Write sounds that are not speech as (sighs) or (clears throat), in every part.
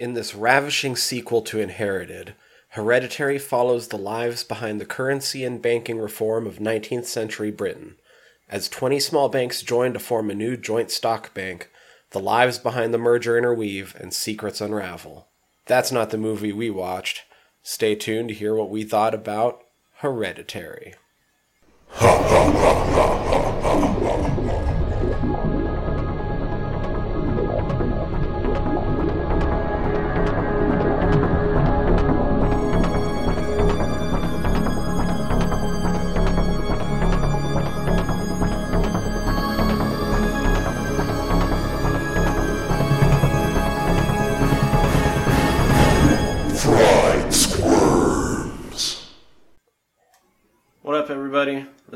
In this ravishing sequel to Inherited, Hereditary follows the lives behind the currency and banking reform of 19th century Britain. As 20 small banks join to form a new joint stock bank, the lives behind the merger interweave and secrets unravel. That's not the movie we watched. Stay tuned to hear what we thought about Hereditary. (laughs)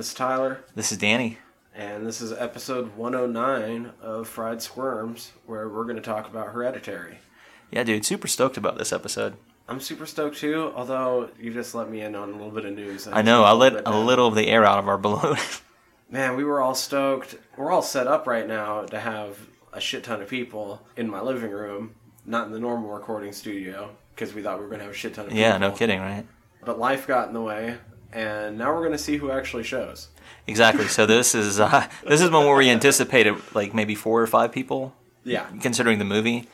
This is Tyler, This is Danny. and this is episode 109 of Fried Squirms, where we're going to talk about Hereditary. Yeah, dude, super stoked about this episode. I'm super stoked too, although you just let me in on a little bit of news. I know, I let a down. little of the air out of our balloon. (laughs) Man, we were all stoked. We're all set up right now to have a shit ton of people in my living room, not in the normal recording studio, because we thought we were going to have a shit ton of people. yeah, no kidding, right? But life got in the way, and now we're going to see who actually shows. Exactly. So this is uh, (laughs) this is one where we anticipated like maybe four or five people, Yeah. considering the movie.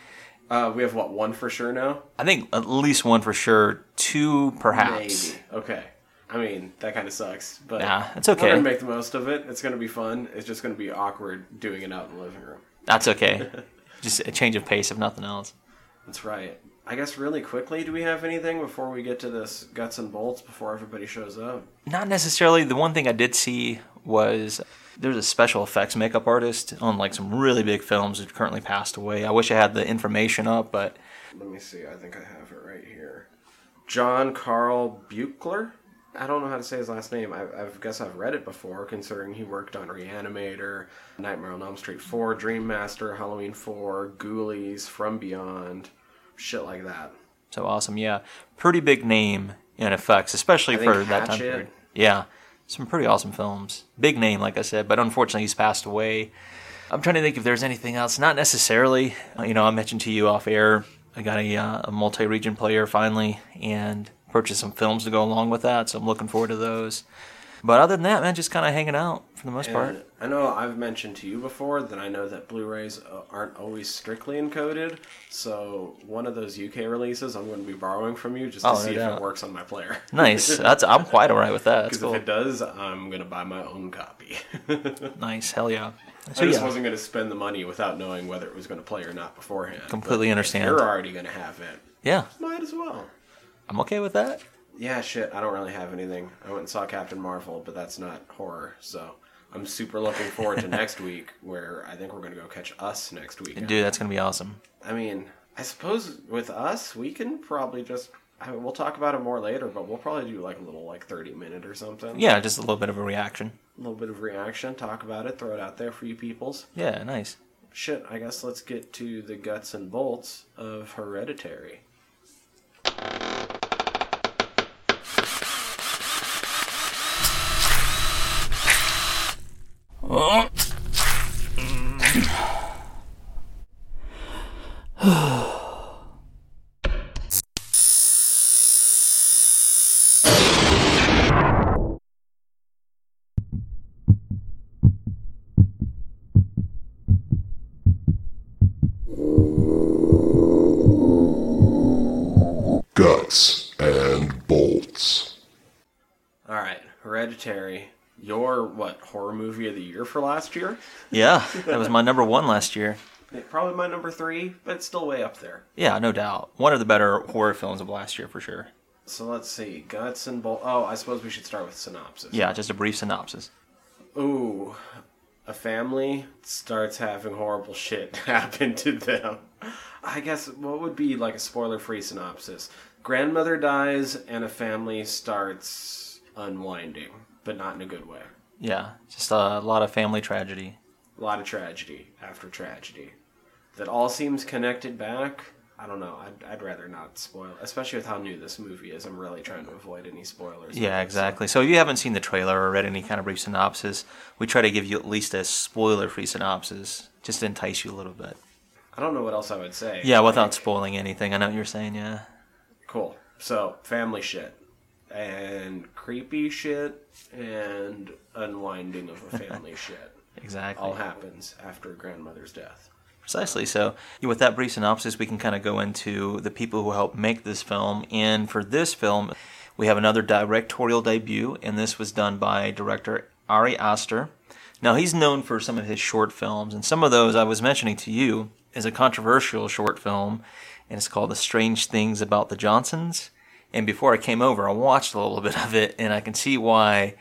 Uh, we have, what, one for sure now? I think at least one for sure, two perhaps. Maybe. Okay. I mean, that kind of sucks, but Nah, it's we're okay. gonna make the most of it. It's gonna be fun. It's just gonna be awkward doing it out in the living room. That's okay. (laughs) Just a change of pace, if nothing else. That's right. I guess really quickly, do we have anything before we get to this guts and bolts before everybody shows up? Not necessarily. The one thing I did see was there's a special effects makeup artist on like some really big films who currently passed away. I wish I had the information up, but Let me see. I think I have it right here. John Carl Buechler. I don't know how to say his last name. I, I guess I've read it before, considering he worked on Reanimator, Nightmare on Elm Street 4, Dream Master, Halloween 4, Ghoulies, From Beyond, shit like that. So awesome, yeah. Pretty big name in effects, especially for that time period. Yeah, some pretty awesome films. Big name, like I said, but unfortunately he's passed away. I'm trying to think if there's anything else. Not necessarily. Uh, You know, I mentioned to you off air. I got a, uh, a multi-region player finally, and purchased some films to go along with that. So I'm looking forward to those. But other than that, man, just kind of hanging out for the most And part. I know I've mentioned to you before that I know that Blu-rays uh, aren't always strictly encoded. So one of those UK releases I'm going to be borrowing from you just to Oh, no see if doubt. it works on my player. Nice. (laughs) That's I'm quite alright with that. Because cool. if it does, I'm going to buy my own copy. (laughs) Nice. Hell yeah. So just yeah, wasn't going to spend the money without knowing whether it was going to play or not beforehand. Completely But understand. You're already going to have it. yeah, Might as well. I'm okay with that. Yeah, shit. I don't really have anything. I went and saw Captain Marvel, but that's not horror. So I'm super looking forward to (laughs) next week, where I think we're going to go catch Us next week. Dude, that's gonna be awesome. I mean, I suppose with Us, we can probably just. I mean, we'll talk about it more later, but we'll probably do like a little like 30 minute or something. Yeah, just a little bit of a reaction. A little bit of reaction, talk about it, throw it out there for you peoples. Yeah, nice. Shit, I guess let's get to the guts and bolts of Hereditary. Guts and bolts. All right, Hereditary. Your what horror movie of the year for last year? Yeah, that was my number one last year. (laughs) Probably my number three, but it's still way up there. Yeah, no doubt. One of the better horror films of last year for sure. So let's see, guts and bolts. Oh, I suppose we should start with synopsis. Yeah, just a brief synopsis. Ooh, a family starts having horrible shit (laughs) happen to them. I guess what would be like a spoiler free synopsis? Grandmother dies and a family starts unwinding, but not in a good way. Yeah, just a lot of family tragedy. A lot of tragedy after tragedy. That all seems connected back. I don't know. I'd, I'd rather not spoil, especially with how new this movie is. I'm really trying to avoid any spoilers. Yeah, exactly. So if you haven't seen the trailer or read any kind of brief synopsis, we try to give you at least a spoiler-free synopsis, just to entice you a little bit. I don't know what else I would say. Yeah, without Like, spoiling anything. I know what you're saying. Yeah. Cool. So, family shit. And creepy shit and unwinding of a family (laughs) shit. Exactly. All happens after a grandmother's death. Precisely. So, with that brief synopsis, we can kind of go into the people who helped make this film. And for this film, we have another directorial debut, and this was done by director Ari Aster. Now, he's known for some of his short films, and some of those I was mentioning to you is a controversial short film, and it's called The Strange Things About the Johnsons. And before I came over, I watched a little bit of it, and I can see why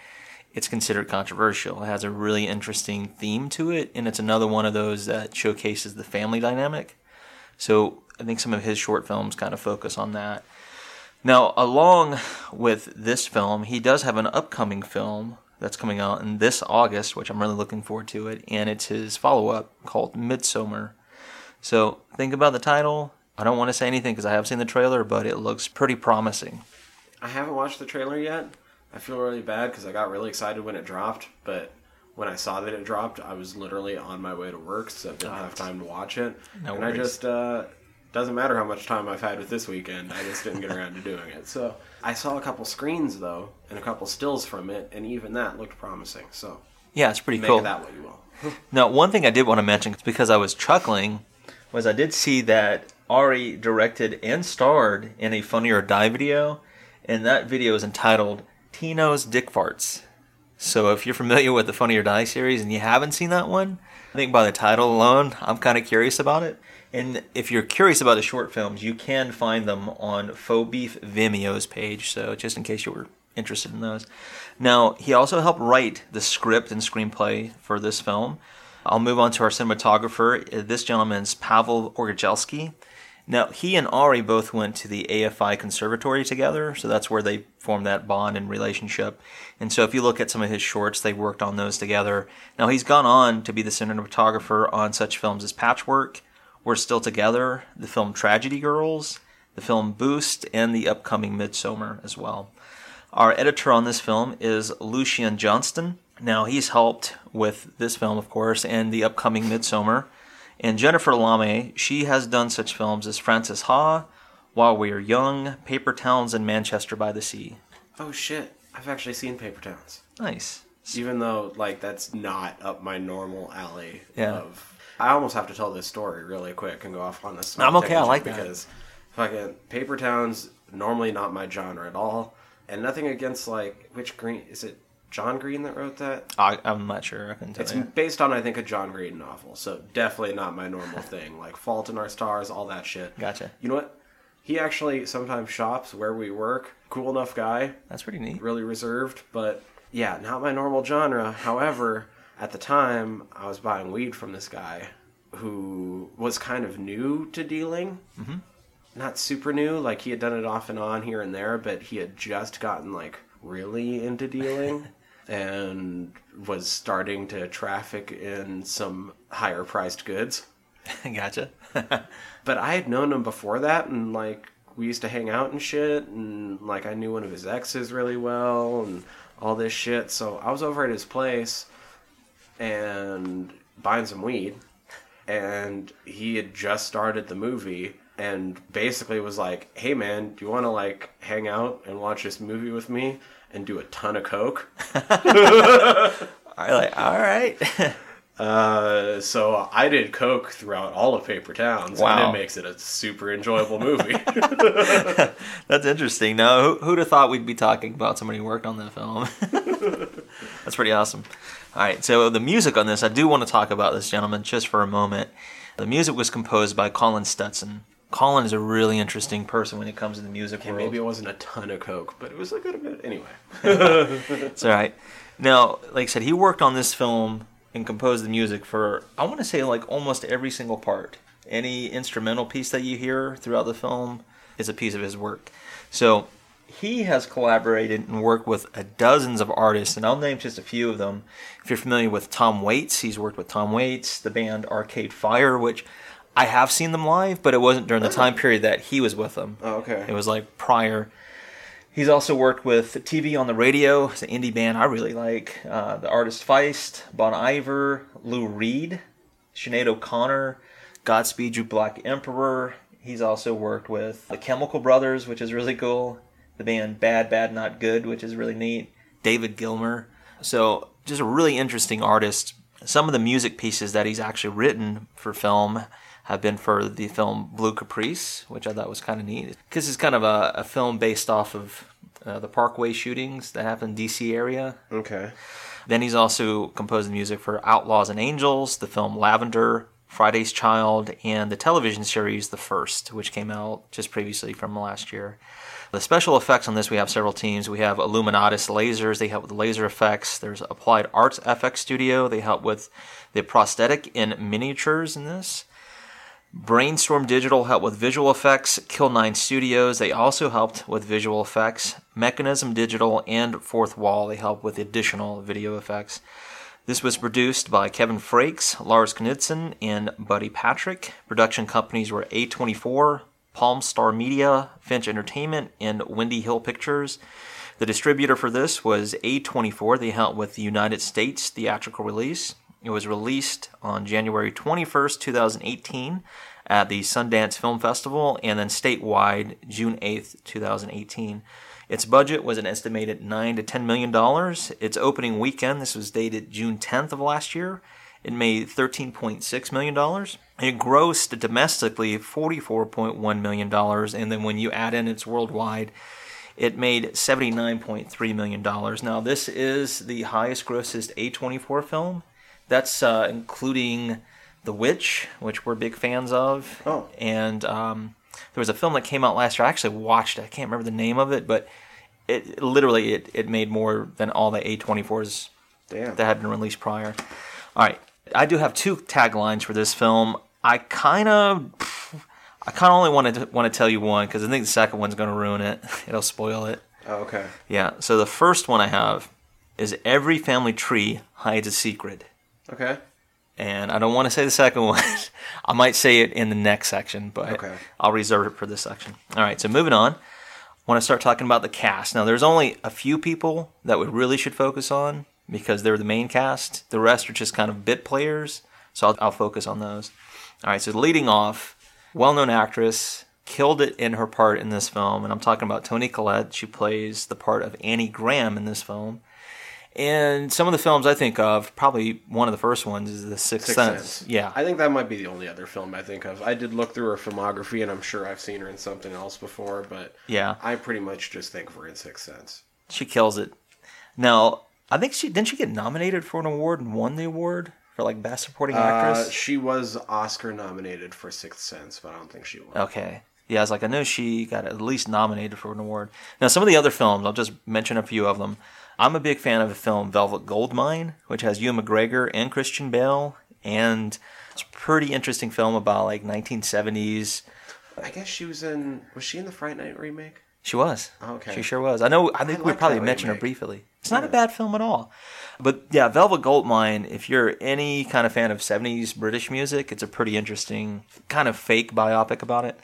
it's considered controversial. It has a really interesting theme to it, and it's another one of those that showcases the family dynamic. So I think some of his short films kind of focus on that. Now, along with this film, he does have an upcoming film that's coming out in this August, which I'm really looking forward to it, and it's his follow up called Midsommar. So think about the title. I don't want to say anything because I have seen the trailer, but it looks pretty promising. I haven't watched the trailer yet. I feel really bad because I got really excited when it dropped, but when I saw that it dropped, I was literally on my way to work, so I didn't have time to watch it. No and I just uh, doesn't matter how much time I've had with this weekend. I just didn't get around to doing it. So I saw a couple screens though, and a couple stills from it, and even that looked promising. So Yeah, it's pretty make cool. that what you will. (laughs) Now, one thing I did want to mention because I was chuckling was I did see that Ari directed and starred in a Funny or Die video, and that video is entitled Tino's Dick Farts. So if you're familiar with the Funny or Die series and you haven't seen that one, I think by the title alone, I'm kind of curious about it. And if you're curious about the short films, you can find them on Faux Beef Vimeo's page. So just in case you were interested in those. Now, he also helped write the script and screenplay for this film. I'll move on to our cinematographer. This gentleman's Pawel Pogorzelski. Now, he and Ari both went to the AFI Conservatory together, so that's where they formed that bond and relationship. And so, if you look at some of his shorts, they worked on those together. Now, he's gone on to be the cinematographer on such films as Patchwork, We're Still Together, the film Tragedy Girls, the film Boost, and the upcoming Midsommar as well. Our editor on this film is Lucian Johnston. Now, he's helped with this film, of course, and the upcoming Midsommar. And Jennifer Lame, she has done such films as Frances Ha, While We Are Young, Paper Towns, and Manchester by the Sea. Oh shit! I've actually seen Paper Towns. Nice. even though like that's not up my normal alley Yeah. of I almost have to tell this story really quick and go off on this I'm okay, I like that. because fucking Paper Towns normally not my genre at all and nothing against like which Green is it John Green that wrote that I, I'm not sure. I can tell it's you. based on I think a John Green novel so definitely not my normal thing like Fault in Our Stars all that shit Gotcha. you know what he actually sometimes shops where we work cool enough guy That's pretty neat. really reserved, but yeah, not my normal genre. However, at the time, I was buying weed from this guy who was kind of new to dealing. Mm-hmm. Not super new, like he had done it off and on here and there, but he had just gotten like really into dealing (laughs) and was starting to traffic in some higher priced goods. (laughs) gotcha. (laughs) But I had known him before that, and like we used to hang out and shit, and like I knew one of his exes really well, and all this shit. So I was over at his place and buying some weed, and he had just started the movie, and basically was like, "Hey man, do you want to like hang out and watch this movie with me?" And do a ton of coke. (laughs) I like. All right. (laughs) Uh, so I did coke throughout all of Paper Towns, Wow. and it makes it a super enjoyable movie. (laughs) That's interesting. Now, who, who'd have thought we'd be talking about somebody who worked on that film? That's pretty awesome. All right, so the music on this, I do want to talk about this gentleman just for a moment. The music was composed by Colin Stetson. Colin is a really interesting person when it comes to the music And world. maybe it wasn't a ton of coke, but it was a good bit anyway. (laughs) It's all right. Now, like I said, he worked on this film and composed the music for, I want to say, like almost every single part. Any instrumental piece that you hear throughout the film is a piece of his work. So he has collaborated and worked with a dozens of artists, and I'll name just a few of them. If you're familiar with Tom Waits, he's worked with Tom Waits, the band Arcade Fire, which I have seen them live, but it wasn't during the time period that he was with them. Oh, okay. It was like prior. He's also worked with TV on the radio. It's an indie band I really like. Uh, the artist Feist, Bon Iver, Lou Reed, Sinead O'Connor, Godspeed You Black Emperor. He's also worked with the Chemical Brothers, which is really cool. The band Bad Bad Not Good, which is really neat. David Gilmour. So just a really interesting artist. Some of the music pieces that he's actually written for film have been for the film Blue Caprice, which I thought was kind of neat. Because it's kind of a, a film based off of uh, the Beltway shootings that happened in DC area. Okay. Then he's also composed the music for Outlaws and Angels, the film Lavender, Friday's Child, and the television series The First, which came out just previously from last year. The special effects on this, we have several teams. We have Illuminatus Lasers, they help with the laser effects. There's Applied Arts FX Studio, they help with the prosthetic and miniatures in this. Brainstorm Digital helped with visual effects. Kill 9 Studios, they also helped with visual effects. Mechanism Digital and Fourth Wall, they helped with additional video effects. This was produced by Kevin Frakes, Lars Knudsen, and Buddy Patrick. Production companies were A24, Palm Star Media, Finch Entertainment, and Windy Hill Pictures. The distributor for this was A24. They helped with the United States theatrical release. It was released on January 21st, 2018 at the Sundance Film Festival and then statewide June 8th, 2018. Its budget was an estimated 9 to 10 million dollars. Its opening weekend, this was dated June 10th of last year, it made 13.6 million dollars. It grossed domestically 44.1 million dollars and then when you add in its worldwide it made $79.3 million. Now, this is the highest grossest A24 film. That's uh, including The Witch, which we're big fans of. Oh. And um, there was a film that came out last year. I actually watched it. I can't remember the name of it, but it literally it, it made more than all the A24s Damn. that had been released prior. All right. I do have two taglines for this film. I kind of I kind of only want to want to tell you one because I think the second one's going to ruin it. (laughs) It'll spoil it. Oh, okay. Yeah. So the first one I have is every family tree hides a secret. Okay. And I don't want to say the second (laughs) one. I might say it in the next section, but Okay. I'll reserve it for this section. All right, so moving on. I want to start talking about the cast. Now, there's only a few people that we really should focus on because they're the main cast. The rest are just kind of bit players, so I'll, I'll focus on those. All right, so leading off, well known actress, killed it in her part in this film, and I'm talking about Toni Collette. She plays the part of Annie Graham in this film. And some of the films I think of, probably one of the first ones is The Sixth, Sixth Sense. Sense. Yeah. I think that might be the only other film I think of. I did look through her filmography, and I'm sure I've seen her in something else before, but yeah. I pretty much just think of her in Sixth Sense. She kills it. Now, I think she didn't she get nominated for an award and won the award for like best supporting Uh, actress. she was Oscar nominated for Sixth Sense, but I don't think she won. okay. Yeah, I was like, I know she got at least nominated for an award. Now, some of the other films, I'll just mention a few of them. I'm a big fan of the film Velvet Goldmine, which has Ewan McGregor and Christian Bale, and it's a pretty interesting film about like 1970s. I guess she was in. Was she in the Fright Night remake? She was. Okay. She sure was. I know. I think we probably mentioned her briefly. It's not a bad film at all. But yeah, Velvet Goldmine. If you're any kind of fan of '70s British music, it's a pretty interesting kind of fake biopic about it.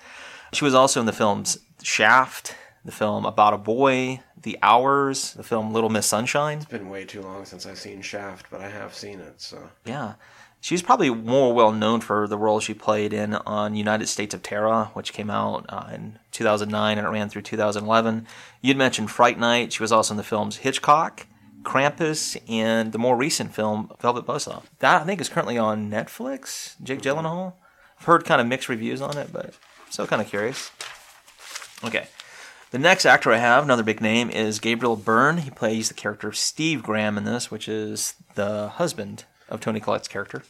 She was also in the films Shaft, the film About a Boy, The Hours, the film Little Miss Sunshine. It's been way too long since I've seen Shaft, but I have seen it. So Yeah. She's probably more well known for the role she played in on United States of Tara, which came out uh, in 2009 and it ran through 2011. You'd mentioned Fright Night. She was also in the films Hitchcock, Krampus, and the more recent film Velvet Buzzsaw. That I think is currently on Netflix. Jake Gyllenhaal. I've heard kind of mixed reviews on it, but still kind of curious. Okay. The next actor I have, another big name, is Gabriel Byrne. He plays the character of Steve Graham in this, which is the husband of Toni Collette's character.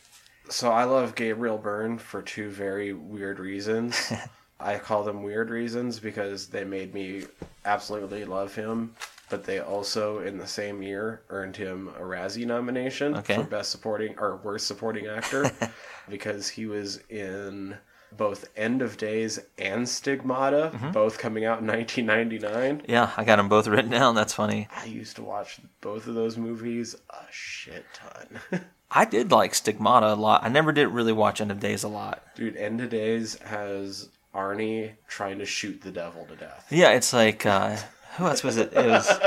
So I love Gabriel Byrne for two very weird reasons. (laughs) I call them weird reasons because they made me absolutely love him, but they also in the same year earned him a Razzie nomination Okay. for best supporting or worst supporting actor (laughs) because he was in both End of Days and Stigmata, Mm-hmm. both coming out in (laughs) 1999. Yeah, I got them both written down. That's funny. I used to watch both of those movies a shit ton. (laughs) I did like Stigmata a lot. I never did really watch End of Days a lot. Dude, End of Days has Arnie trying to shoot the devil to death. Yeah, it's like uh, who else was it? It was (laughs)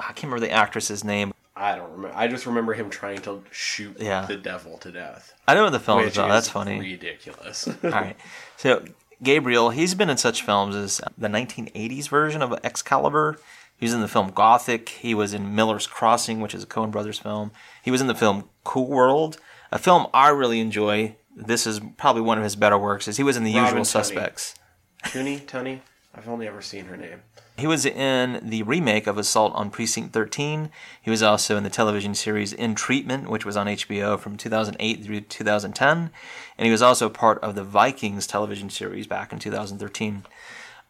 I can't remember the actress's name. I don't remember. I just remember him trying to shoot Yeah. the devil to death. I know what the film is about. That's funny. Ridiculous. (laughs) All right. So Gabriel, he's been in such films as the 1980s version of Excalibur. He was in the film Gothic. He was in Miller's Crossing, which is a Coen Brothers film. He was in the film Cool World, a film I really enjoy. This is probably one of his better works. Is he was in The Robin Usual Tunney. Suspects. Tunney, Tunney. I've only ever seen her name. He was in the remake of Assault on Precinct 13. He was also in the television series In Treatment, which was on HBO from 2008 through 2010. And he was also part of the Vikings television series back in 2013.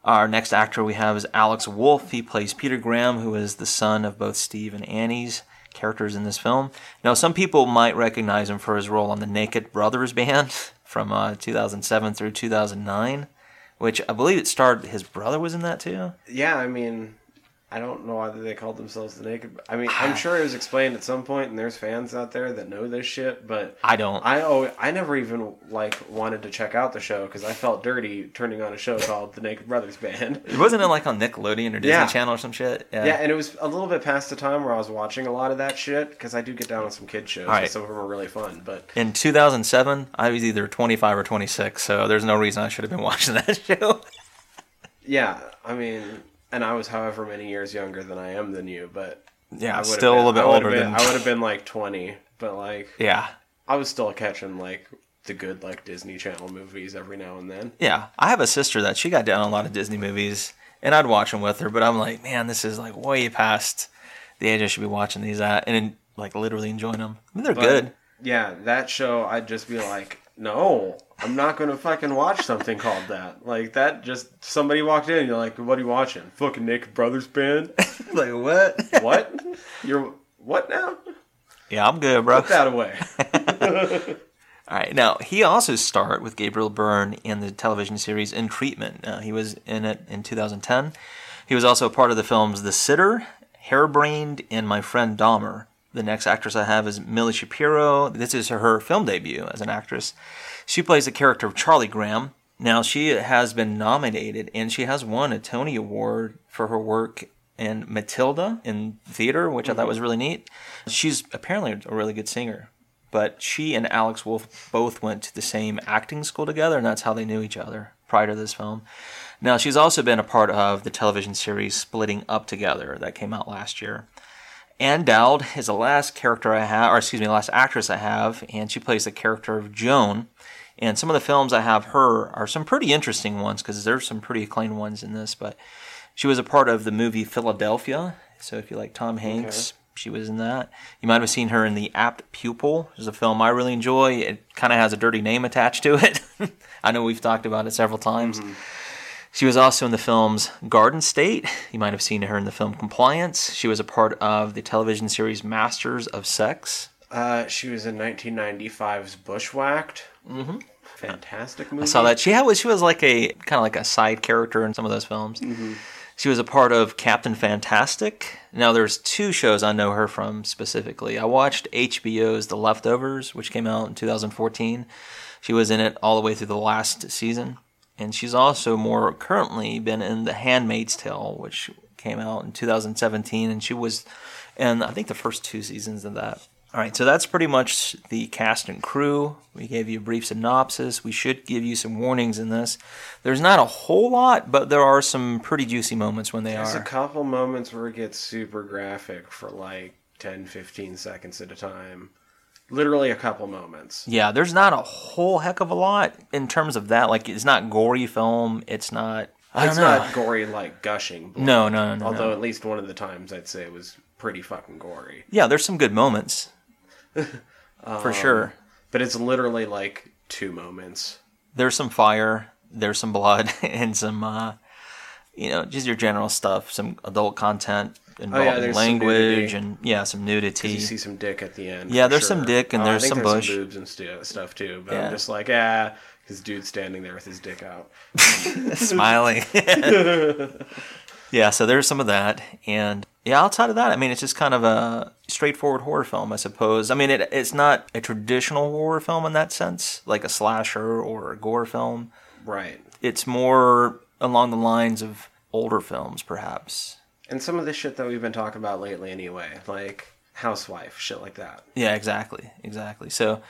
Our next actor we have is Alex Wolff. He plays Peter Graham, who is the son of both Steve and Annie's characters in this film. Now, some people might recognize him for his role on the Naked Brothers (laughs) Band from uh, 2007 through 2009, which I believe it starred his brother was in that too. Yeah, I mean, I don't know why they called themselves the Naked. I mean, I'm ah. sure it was explained at some point, and there's fans out there that know this shit. But I don't. I oh, I never even like wanted to check out the show because I felt dirty turning on a show called The Naked Brothers Band. It (laughs) Wasn't it like on Nickelodeon or Disney Yeah. Channel or some shit? Yeah, yeah, and it was a little bit past the time where I was watching a lot of that shit because I do get down on some kid shows. Right. Some of them are really fun, but In 2007, I was either 25 or 26, so there's no reason I should have been (laughs) watching that show. yeah, I mean, and I was however many years younger than I am than you, but Yeah, I still been- a little bit older been- than. I would have been like 20, but like Yeah, I was still catching like the good like Disney Channel movies every now and then. yeah. I have a sister that she got down a lot of Disney movies, and I'd watch them with her. But I'm like, man, this is like way past the age I should be watching these at, and like literally enjoying them. I mean, they're But, good. Yeah, that show I'd just be like, no, I'm not gonna fucking watch something called that. Like that, just somebody walked in, you're like, what are you watching? Fucking Nick Brothers Band? (laughs) like what? (laughs) what? You're what now? yeah, I'm good, bro. Put that away. (laughs) All right. Now, he also starred with Gabriel Byrne in the television series In Treatment. Uh, he was in it in 2010. He was also part of the films The Sitter, Hairbrained, and My Friend Dahmer. The next actress I have is Millie Shapiro. This is her film debut as an actress. She plays the character of Charlie Graham. Now, she has been nominated and she has won a Tony Award for her work in Matilda in theater, which I thought mm-hmm. was really neat. She's apparently a really good singer but she and Alex Wolff both went to the same acting school together, and that's how they knew each other prior to this film. Now, she's also been a part of the television series Splitting Up Together that came out last year. Ann Dowd is the last character I have, or excuse me, the last actress I have, and she plays the character of Joan. And some of the films I have her are some pretty interesting ones because there's some pretty acclaimed ones in this. But she was a part of the movie Philadelphia. So if you like Tom Hanks, she was in that. You might have seen her in The Apt Pupil, which is a film I really enjoy. It kind of has a dirty name attached to it. (laughs) I know we've talked about it several times. She was also in the films Garden State. You might have seen her in the film Compliance. She was a part of the television series Masters of Sex. Uh, she was in 1995's Bushwhacked. Mm-hmm. Fantastic movie. I saw that she had she was like a kind of like a side character in some of those films. She was a part of Captain Fantastic. Now there's two shows I know her from specifically. I watched HBO's The Leftovers, which came out in 2014. She was in it all the way through the last season, and she's also more currently been in The Handmaid's Tale, which came out in 2017, and she was in I think the first two seasons of that. All right, so that's pretty much the cast and crew. We gave you a brief synopsis. We should give you some warnings in this. There's not a whole lot, but there are some pretty juicy moments when they are. There's a couple moments where it gets super graphic for like 10, 15 seconds at a time. Literally a couple moments. Yeah, there's not a whole heck of a lot in terms of that. Like, it's not gory film. It's not. I it's not gory like gushing. Blood. No, no, no, no, Although no. at least one of the times I'd say it was pretty fucking gory. Yeah, there's some good moments. Um, (laughs) For sure. But it's literally like two moments. There's some fire, there's some blood, (laughs) and some, uh, you know, just your general stuff. Some adult content involving Oh, some language and, yeah, some nudity. You see some dick at the end. Yeah, there's some dick and Oh, there's some there's bush. some boobs and stu- stuff too. But Yeah. I'm just like, ah, his dude's standing there with his dick out. (laughs) smiling. Yeah, so there's some of that, and yeah, outside of that, I mean, it's just kind of a straightforward horror film, I suppose. I mean, it, it's not a traditional horror film in that sense, like a slasher or a gore film. Right. It's more along the lines of older films, perhaps. And some of the shit that we've been talking about lately, anyway. Like, housewife, shit like that. Yeah, exactly, exactly. So,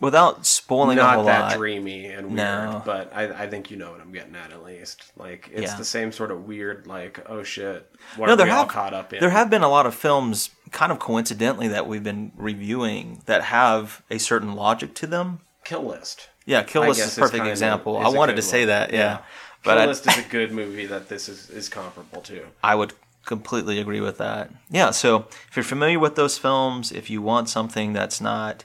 without spoiling a Not whole that lot, dreamy and weird, No. but I, I think you know what I'm getting at at least. Like it's Yeah. the same sort of weird, like oh shit, what no, are there we all have caught up in? there have been a lot of films, kind of coincidentally, that we've been reviewing that have a certain logic to them. Kill List. Yeah, Kill I List guess is it's a perfect kinda- example. is I a wanted good to say one. that, yeah, but Kill I, List is a good movie that this is, is comparable to. I would completely agree with that. Yeah, so if you're familiar with those films, if you want something that's not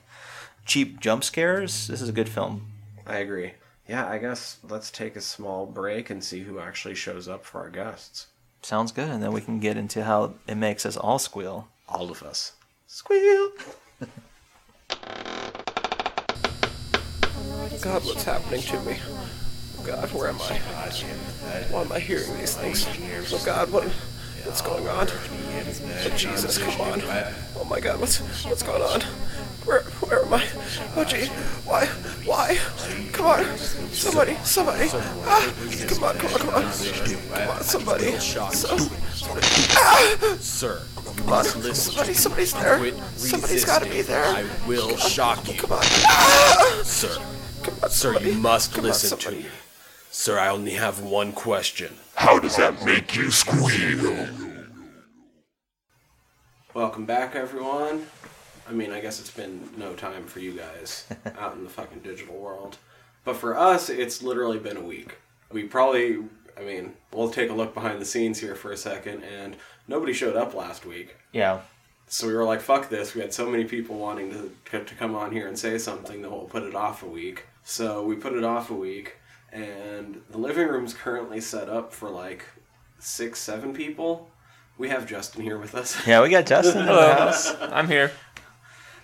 cheap jump scares, this is a good film. I agree. Yeah, I guess let's take a small break and see who actually shows up for our guests. Sounds good, and then we can get into how it makes us all squeal. All of us. Squeal. God, what's happening to me? God, where am I? Why am I hearing these things? Oh God, what what's going on? Oh, Jesus, come on! Oh my God, what's what's going on? Where where am I? Oh gee, why why? Come on, somebody, somebody! Ah, come on, come on, come on! Come on, somebody! So, ah! Sir, Come on, somebody, somebody's there. Somebody's got to be there. I will shock you. Come on, ah! Sir, Come on, sir, you must Come on, listen to me. Sir, I only have one question. How does that make you squeal? Welcome back, everyone. I mean, I guess it's been no time for you guys (laughs) out in the fucking digital world. But for us, it's literally been a week. We probably, I mean, we'll take a look behind the scenes here for a second, and nobody showed up last week. Yeah. So we were like, fuck this. We had so many people wanting to, to, to come on here and say something that we'll put it off a week. So we put it off a week, and the living room's currently set up for like six, seven people. We have Justin here with us. Yeah, we got Justin in the (laughs) house. I'm here.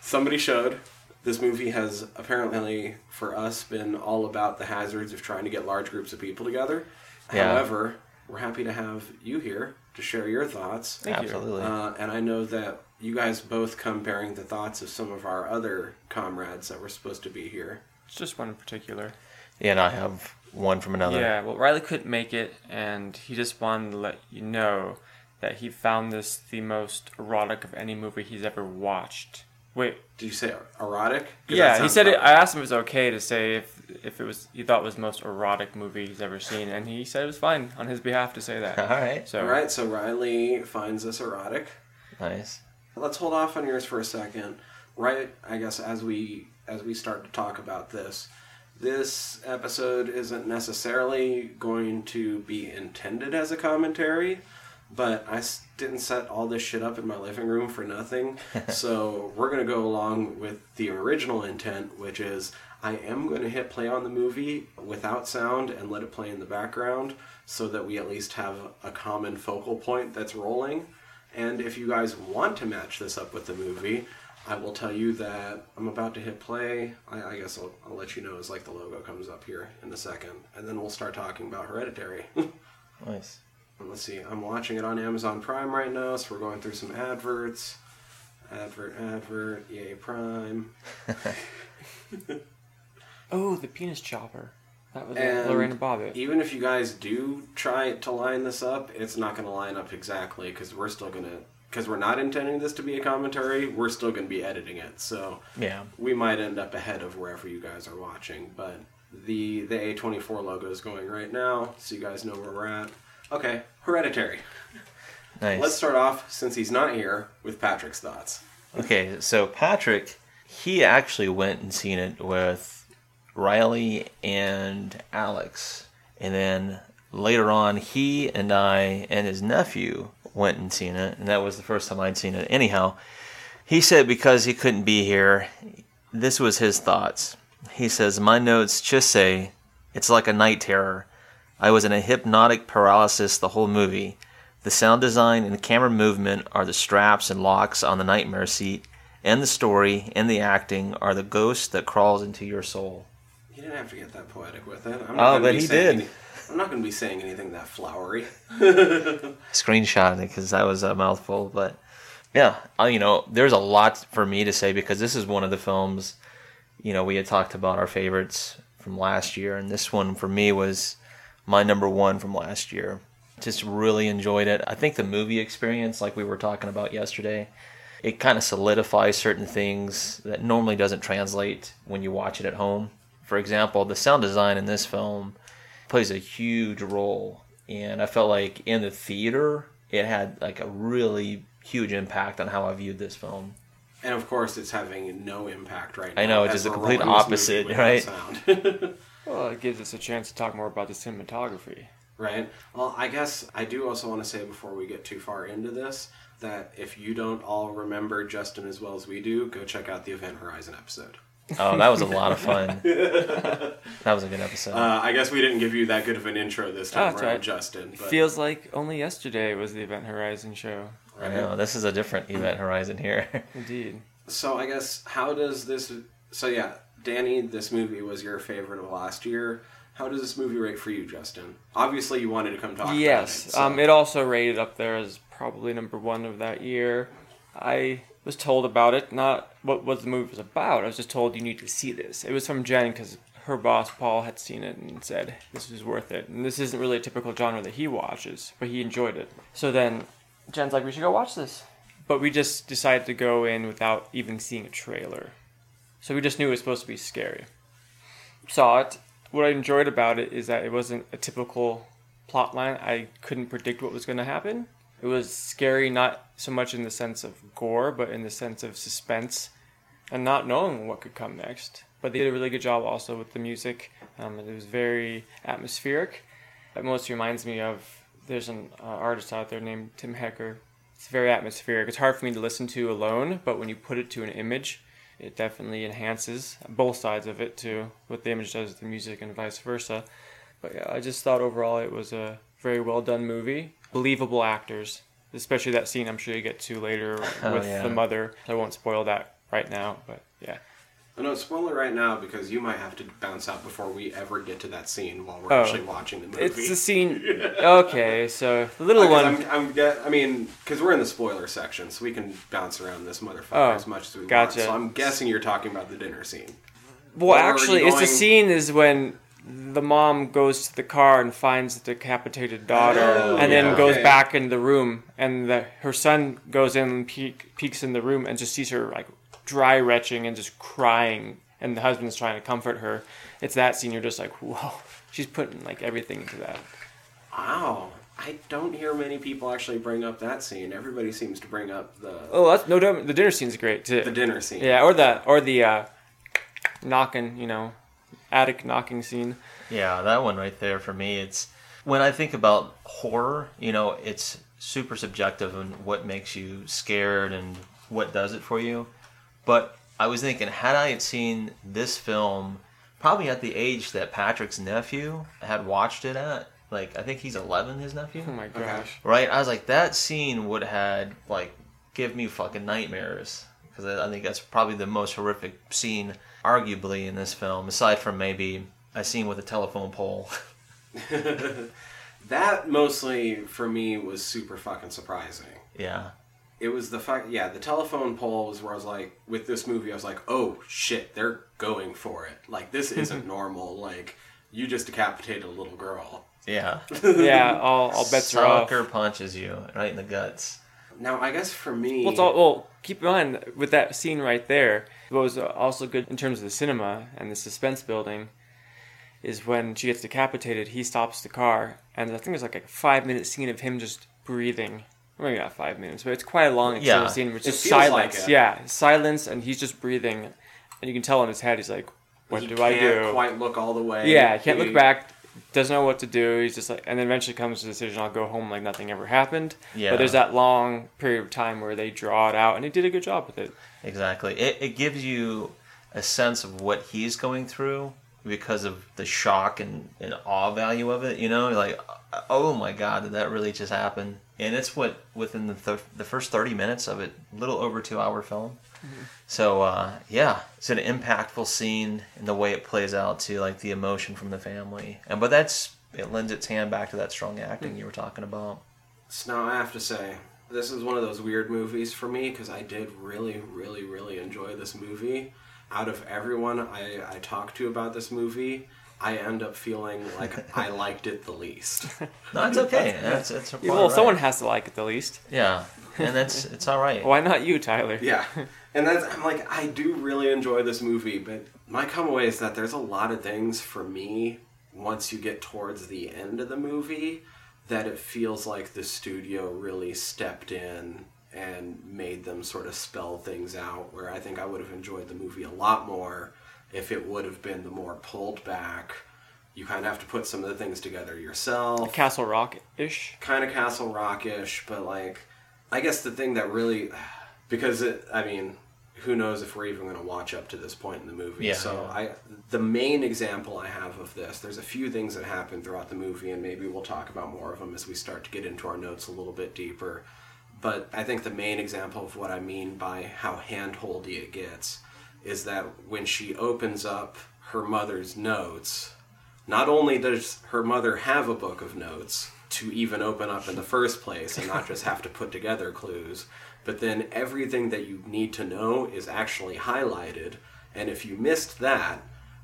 Somebody showed this movie has apparently for us been all about the hazards of trying to get large groups of people together Yeah. however we're happy to have you here to share your thoughts Thank you. Absolutely. uh, and i know that you guys both come bearing the thoughts of some of our other comrades that were supposed to be here It's just one in particular. Yeah, and I have one from another. Yeah, well, Riley couldn't make it, and he just wanted to let you know that he found this the most erotic of any movie he's ever watched. Wait, did you say erotic? yeah, he said it. I asked him if it was okay to say if if it was he thought it was the most erotic movie he's ever seen, and he said it was fine on his behalf to say that. (laughs) All right. So all right so riley finds this erotic Nice. let's hold off on yours for a second right i guess as we as we start to talk about this this episode isn't necessarily going to be intended as a commentary but I didn't set all this shit up in my living room for nothing (laughs) so we're going to go along with the original intent which is i am going to hit play on the movie without sound and let it play in the background so that we at least have a common focal point that's rolling and if you guys want to match this up with the movie, I will tell you that I'm about to hit play. I, I guess I'll, I'll let you know as like the logo comes up here in a second, and then we'll start talking about Hereditary. (laughs) Nice. Let's see, I'm watching it on Amazon Prime right now, so we're going through some adverts. Advert, advert, yay Prime. (laughs) oh, the penis chopper. That was And Lorena Bobbitt. Even if you guys do try to line this up, it's not going to line up exactly because we're still going to, because we're not intending this to be a commentary, we're still going to be editing it. So Yeah. we might end up ahead of wherever you guys are watching. But the the A24 logo is going right now, so you guys know where we're at. Okay, Hereditary. Nice. Let's start off since he's not here with Patrick's thoughts. Okay, so Patrick, he actually went and seen it with Riley and Alex. And then later on, he and I and his nephew went and seen it. And that was the first time I'd seen it. Anyhow, he said because he couldn't be here, this was his thoughts. He says, My notes just say, it's like a night terror. I was in a hypnotic paralysis the whole movie. The sound design and camera movement are the straps and locks on the nightmare seat, and the story and the acting are the ghost that crawls into your soul. You didn't have to get that poetic with it. I'm Oh, but he did. any- I'm not going to be saying anything that flowery. (laughs) Screenshot it because that was a mouthful, but yeah, you know, there's a lot for me to say because this is one of the films. You know, we had talked about our favorites from last year, and this one for me was my number one from last year. Just really enjoyed it. I think the movie experience, like we were talking about yesterday, It kind of solidifies certain things that normally doesn't translate when you watch it at home. For example, the sound design in this film plays a huge role, and I felt like in the theater it had like a really huge impact on how I viewed this film. And of course, it's having no impact right now. I know, it's just the complete rolling this movie opposite, right? (laughs) sound. Well, it gives us a chance to talk more about the cinematography. right? Well, I guess I do also want to say before we get too far into this that if you don't all remember Justin as well as we do, go check out the Event Horizon episode. Oh, that was a lot of fun. (laughs) that was a good episode. Uh, I guess we didn't give you that good of an intro this time that's around, right. Justin. But Feels like only yesterday was the Event Horizon show. I know this is a different event horizon here. Indeed. So I guess how does this? So yeah, Danny, this movie was your favorite of last year. How does this movie rate for you, Justin? Obviously, you wanted to come talk Yes, about it. so- um, it also rated up there as probably number one of that year. I was told about it, not what what the movie was about. I was just told you need to see this. It was from Jen because her boss Paul had seen it and said this was worth it. And this isn't really a typical genre that he watches, but he enjoyed it. So then Jen's like, we should go watch this. But we just decided to go in without even seeing a trailer. So we just knew it was supposed to be scary. Saw it. What I enjoyed about it is that it wasn't a typical plot line. I couldn't predict what was going to happen. It was scary, not so much in the sense of gore, but in the sense of suspense and not knowing what could come next. But they did a really good job also with the music. Um, it was very atmospheric. It most reminds me of there's an uh, artist out there named Tim Hecker. It's very atmospheric. It's hard for me to listen to alone, but when you put it to an image, it definitely enhances both sides of it too. what the image does to the music and vice versa. But yeah, I just thought overall it was a very well done movie. Believable actors, especially that scene I'm sure you get to later (laughs) Oh, with yeah. the mother. I won't spoil that right now, but yeah. I know, spoil it right now because you might have to bounce out before we ever get to that scene while we're Oh. actually watching the movie. It's the scene. (laughs) Okay, so the little Because one. I'm, I'm get, I mean, because we're in the spoiler section, so we can bounce around this motherfucker Oh, as much as we gotcha. want. So I'm guessing you're talking about the dinner scene. Well, are actually, you it's the going- scene is when the mom goes to the car and finds the decapitated daughter, Oh, and yeah. then goes Okay. back in the room, and the, her son goes in and peek, peeks in the room and just sees her like dry retching and just crying, and the husband's trying to comfort her. It's that scene. You're just like, whoa, (laughs) she's putting like everything into that. Wow. I don't hear many people actually bring up that scene. Everybody seems to bring up the Oh, that's no doubt. The dinner scene's great too. the dinner scene. Yeah, or the or the uh, knocking, you know, attic knocking scene. Yeah, that one right there for me. It's when I think about horror, you know, it's super subjective and what makes you scared and what does it for you. But I was thinking, had I had seen this film probably at the age that Patrick's nephew had watched it at, like I think he's 11, his nephew, Oh my gosh. right? I was like, that scene would had like give me fucking nightmares because I I think that's probably the most horrific scene, arguably, in this film, aside from maybe a scene with a telephone pole. (laughs) (laughs) That mostly for me was super fucking surprising. yeah, It was the fact, yeah, the telephone pole was where I was like, with this movie, I was like, oh shit, they're going for it. Like this isn't (laughs) normal. Like you just decapitated a little girl. yeah. (laughs) Yeah, all, all bets are off. Sucker punches you right in the guts. Now I guess for me, Well, it's all, well, keep in mind with that scene right there. What was also good in terms of the cinema and the suspense building is when she gets decapitated. He stops the car, and I think there's like a five minute scene of him just breathing. Maybe not five minutes, but it's quite a long extended Yeah. scene. Where it's It just feels like silence. it. yeah, silence, and he's just breathing, and you can tell in his head he's like, "What he do can't I do?" Quite look all the way. Yeah, he can't He- look back. Doesn't know what to do. He's just like, and then eventually comes to the decision: I'll go home like nothing ever happened. Yeah. But there's that long period of time where they draw it out, and he did a good job with it. Exactly. It, it gives you a sense of what he's going through because of the shock and, and awe value of it. You know, like, oh my God, did that really just happen? And it's what within the th- the first thirty minutes of it, a little over two hour film. So uh, yeah, it's an impactful scene in the way it plays out to like the emotion from the family, and but that's it lends its hand back to that strong acting you were talking about. So now I have to say, this is one of those weird movies for me because I did really, really, really enjoy this movie. Out of everyone I, I talked to about this movie, I end up feeling like I (laughs) liked it the least. No, it's okay. That's it's Yeah, well, someone has to like it the least. yeah. and that's it's all right. Why not you, Tyler? Yeah. (laughs) And that's I'm like I do really enjoy this movie, but my come away is that there's a lot of things for me once you get towards the end of the movie that it feels like the studio really stepped in and made them sort of spell things out where I think I would have enjoyed the movie a lot more if it would have been the more pulled back you kind of have to put some of the things together yourself Castle Rock ish. kind of Castle rock ish but like, I guess the thing that really, because it, I mean, who knows if we're even going to watch up to this point in the movie. Yeah, so yeah. I, the main example I have of this, there's a few things that happen throughout the movie, and maybe we'll talk about more of them as we start to get into our notes a little bit deeper. But I think the main example of what I mean by how handholdy it gets is that when she opens up her mother's notes, not only does her mother have a book of notes to even open up in the first place and not just have to put together clues, but then everything that you need to know is actually highlighted. And if you missed that,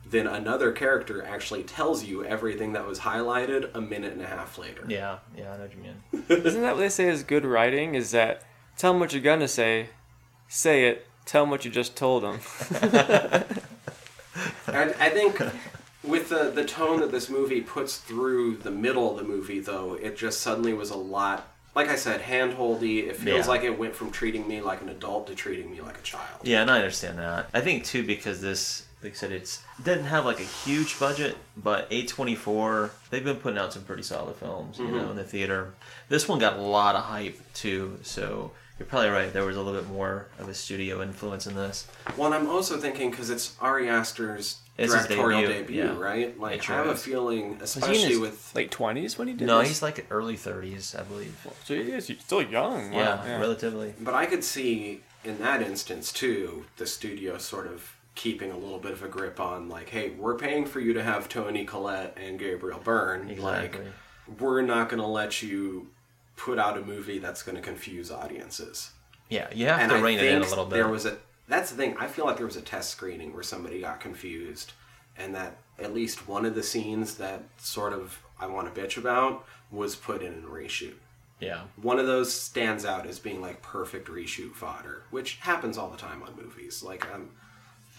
then another character actually tells you everything that was highlighted a minute and a half later. Yeah, yeah, I know what you mean. (laughs) Isn't that what they say is good writing? Is that tell them what you're gonna say, say it, tell them what you just told them. (laughs) I, I think with the the tone that this movie puts through the middle of the movie, though, it just suddenly was a lot. Like I said, handholdy. It feels Yeah. like it went from treating me like an adult to treating me like a child. Yeah, and I understand that. I think too because this, like I said, it's didn't have like a huge budget, but A24 they've been putting out some pretty solid films, you mm-hmm. know, in the theater. This one got a lot of hype too, so you're probably right. There was a little bit more of a studio influence in this. Well, and I'm also thinking because it's Ari Aster's It's directorial debut, debut, yeah. right? Like sure I have a is. feeling, Was he especially in his with late twenties when he did No, this? he's like early 30s, I believe. so he is he's still young. Wow. Yeah, relatively. But I could see in that instance too, the studio sort of keeping a little bit of a grip on like, hey, we're paying for you to have Toni Collette and Gabriel Byrne. Exactly. Like, we're not going to let you put out a movie that's going to confuse audiences. Yeah, you have and to I rein it in a little bit. there was a. That's the thing. I feel like there was a test screening where somebody got confused, and that at least one of the scenes that sort of I want to bitch about was put in a reshoot. yeah. One of those stands out as being like perfect reshoot fodder, which happens all the time on movies. Like, um,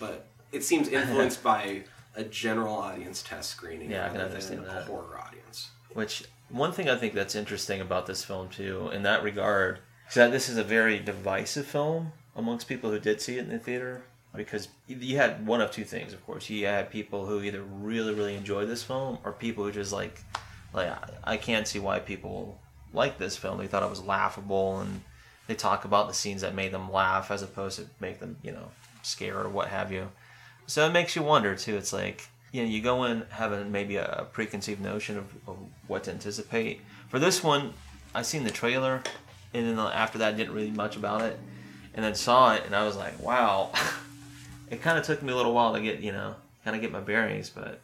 but it seems (laughs) influenced by a general audience test screening Yeah, I can rather understand than a that. horror audience. Which one thing I think that's interesting about this film too, in that regard, is that this is a very divisive film amongst people who did see it in the theater. Because you had one of two things, of course. You had people who either really, really enjoyed this film, or people who just like, like I- can't see why people like this film. They thought it was laughable, and they talk about the scenes that made them laugh as opposed to make them, you know, scared or what have you. So it makes you wonder too. It's like you know, you go in having maybe a preconceived notion of, of what to anticipate. For this one, I seen the trailer, and then after that, didn't really much about it, and then saw it, and I was like, wow. (laughs) it kind of took me a little while to get you know, kind of get my bearings, but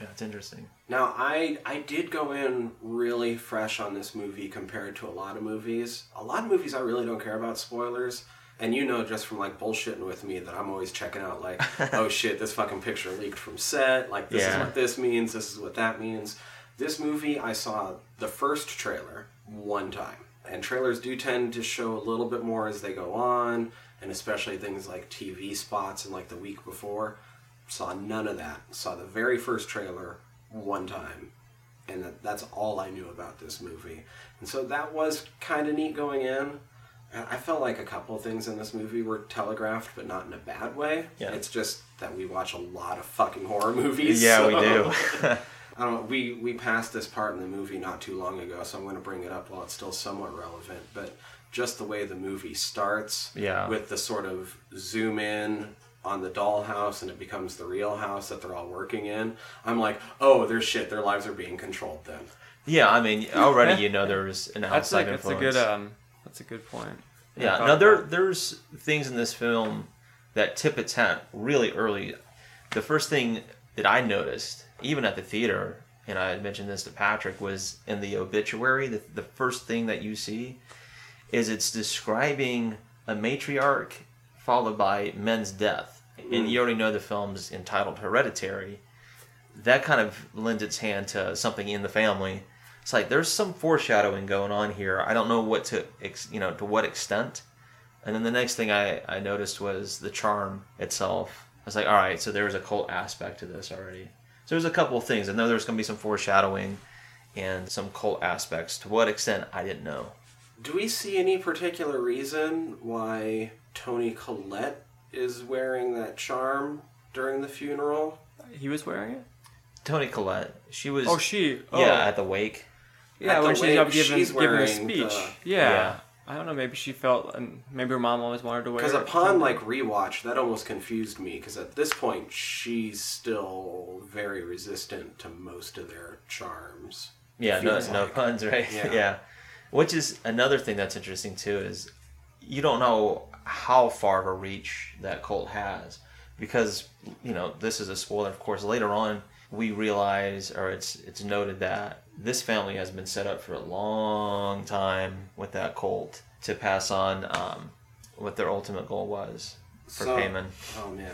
yeah, it's interesting. Now, I I did go in really fresh on this movie compared to a lot of movies. A lot of movies I really don't care about spoilers. And you know just from like bullshitting with me that I'm always checking out like, (laughs) oh shit, this fucking picture leaked from set. Like this is what this means, this is what that means. This movie I saw the first trailer one time. And trailers do tend to show a little bit more as they go on, and especially things like TV spots and like the week before. Saw none of that. Saw the very first trailer one time, and that's all I knew about this movie. And so that was kind of neat going in. And I felt like a couple of things in this movie were telegraphed, but not in a bad way. Yeah. It's just that we watch a lot of fucking horror movies. Yeah, we do. (laughs) (laughs) I don't know. We we passed this part in the movie not too long ago, so I'm going to bring it up while it's still somewhat relevant. But just the way the movie starts, Yeah. with the sort of zoom in on the dollhouse and it becomes the real house that they're all working in. I'm like, oh, there's shit. Their lives are being controlled. Then yeah, I mean, already you know (laughs) there's an That's outside a, that's a good um that's a good point. Yeah, now there there's things in this film that tip its hat really early. The first thing that I noticed, even at the theater, and I had mentioned this to Patrick, was in the obituary. The, the first thing that you see is it's describing a matriarch followed by men's death. And you already know the film's entitled Hereditary. That kind of lends its hand to something in the family. It's like there's some foreshadowing going on here. I don't know what to you know to what extent. And then the next thing I, I noticed was the charm itself. I was like, all right, so there's a cult aspect to this already. So there's a couple of things. I know there's going to be some foreshadowing and some cult aspects. To what extent, I didn't know. Do we see any particular reason why Toni Collette is wearing that charm during the funeral? He was wearing it. Toni Collette, she was Oh, she. Oh. yeah at the wake. Yeah, when she's up giving, she's giving a speech. the- yeah. Yeah. I don't know. Maybe she felt, and maybe her mom always wanted to wear. Because upon like rewatch, that almost confused me. Because at this point, she's still very resistant to most of their charms. Yeah, no, Feels no puns, right? Yeah. (laughs) Yeah. Which is another thing that's interesting too is you don't know how far of a reach that cult has because you know this is a spoiler. Of course, later on we realize, or it's it's noted that this family has been set up for a long time with that cult to pass on um, what their ultimate goal was for So- Paimon. Oh man,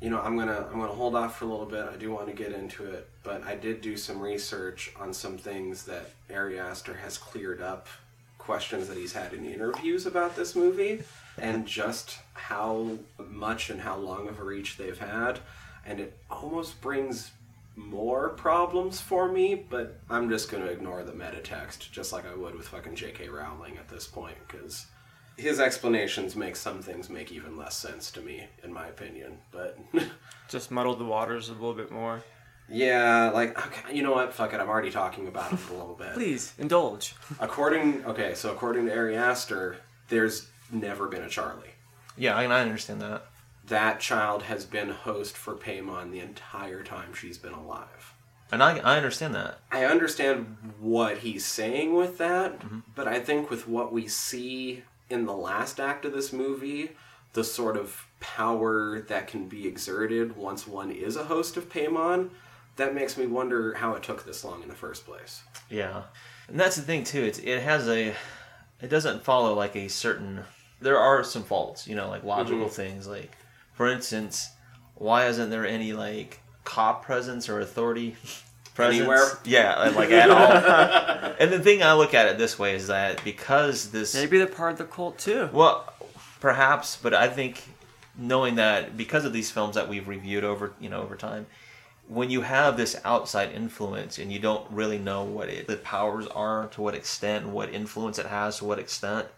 you know I'm gonna I'm gonna hold off for a little bit. I do want to get into it, but I did do some research on some things that Ari Aster has cleared up, questions that he's had in interviews about this movie, and just how much and how long of a reach they've had, and it almost brings more problems for me, but I'm just gonna ignore the meta text, just like I would with fucking J.K. Rowling at this point, because his explanations make some things make even less sense to me, in my opinion. But (laughs) just muddled the waters a little bit more. yeah, like okay, you know what? Fuck it. I'm already talking about it a little bit. Please indulge. According okay, so according to Ari Aster, there's never been a Charlie. Yeah, I, I understand that. That child has been host for Paymon the entire time she's been alive. And I, I understand that. I understand what he's saying with that, but I think with what we see in the last act of this movie, the sort of power that can be exerted once one is a host of Paymon, that makes me wonder how it took this long in the first place. Yeah, and that's the thing too. It's it has a, it doesn't follow like a certain. There are some faults, you know, like logical Mm-hmm. things. Like, for instance, why isn't there any like cop presence or authority (laughs) presence? Anywhere? Yeah, like at all. (laughs) and the thing I look at it this way is that because this Maybe they're part of the cult too. well, perhaps, but I think knowing that because of these films that we've reviewed over, you know, over time, when you have this outside influence and you don't really know what it, the powers are, to what extent, what influence it has, to what extent,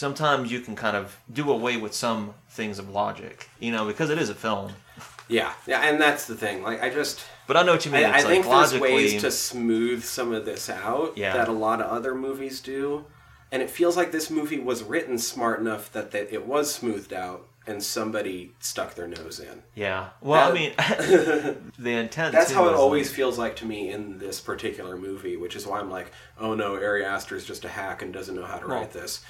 sometimes you can kind of do away with some things of logic, you know, because it is a film. Yeah, yeah, and that's the thing. Like, I just. But I know what you mean. I, I it's think like there's ways to smooth some of this out Yeah. that a lot of other movies do, and it feels like this movie was written smart enough that, that it was smoothed out and somebody stuck their nose in. yeah. Well, I mean, (laughs) (laughs) the intent. That's how it always like- feels like to me in this particular movie, which is why I'm like, oh no, Ari Aster is just a hack and doesn't know how to Well- write this.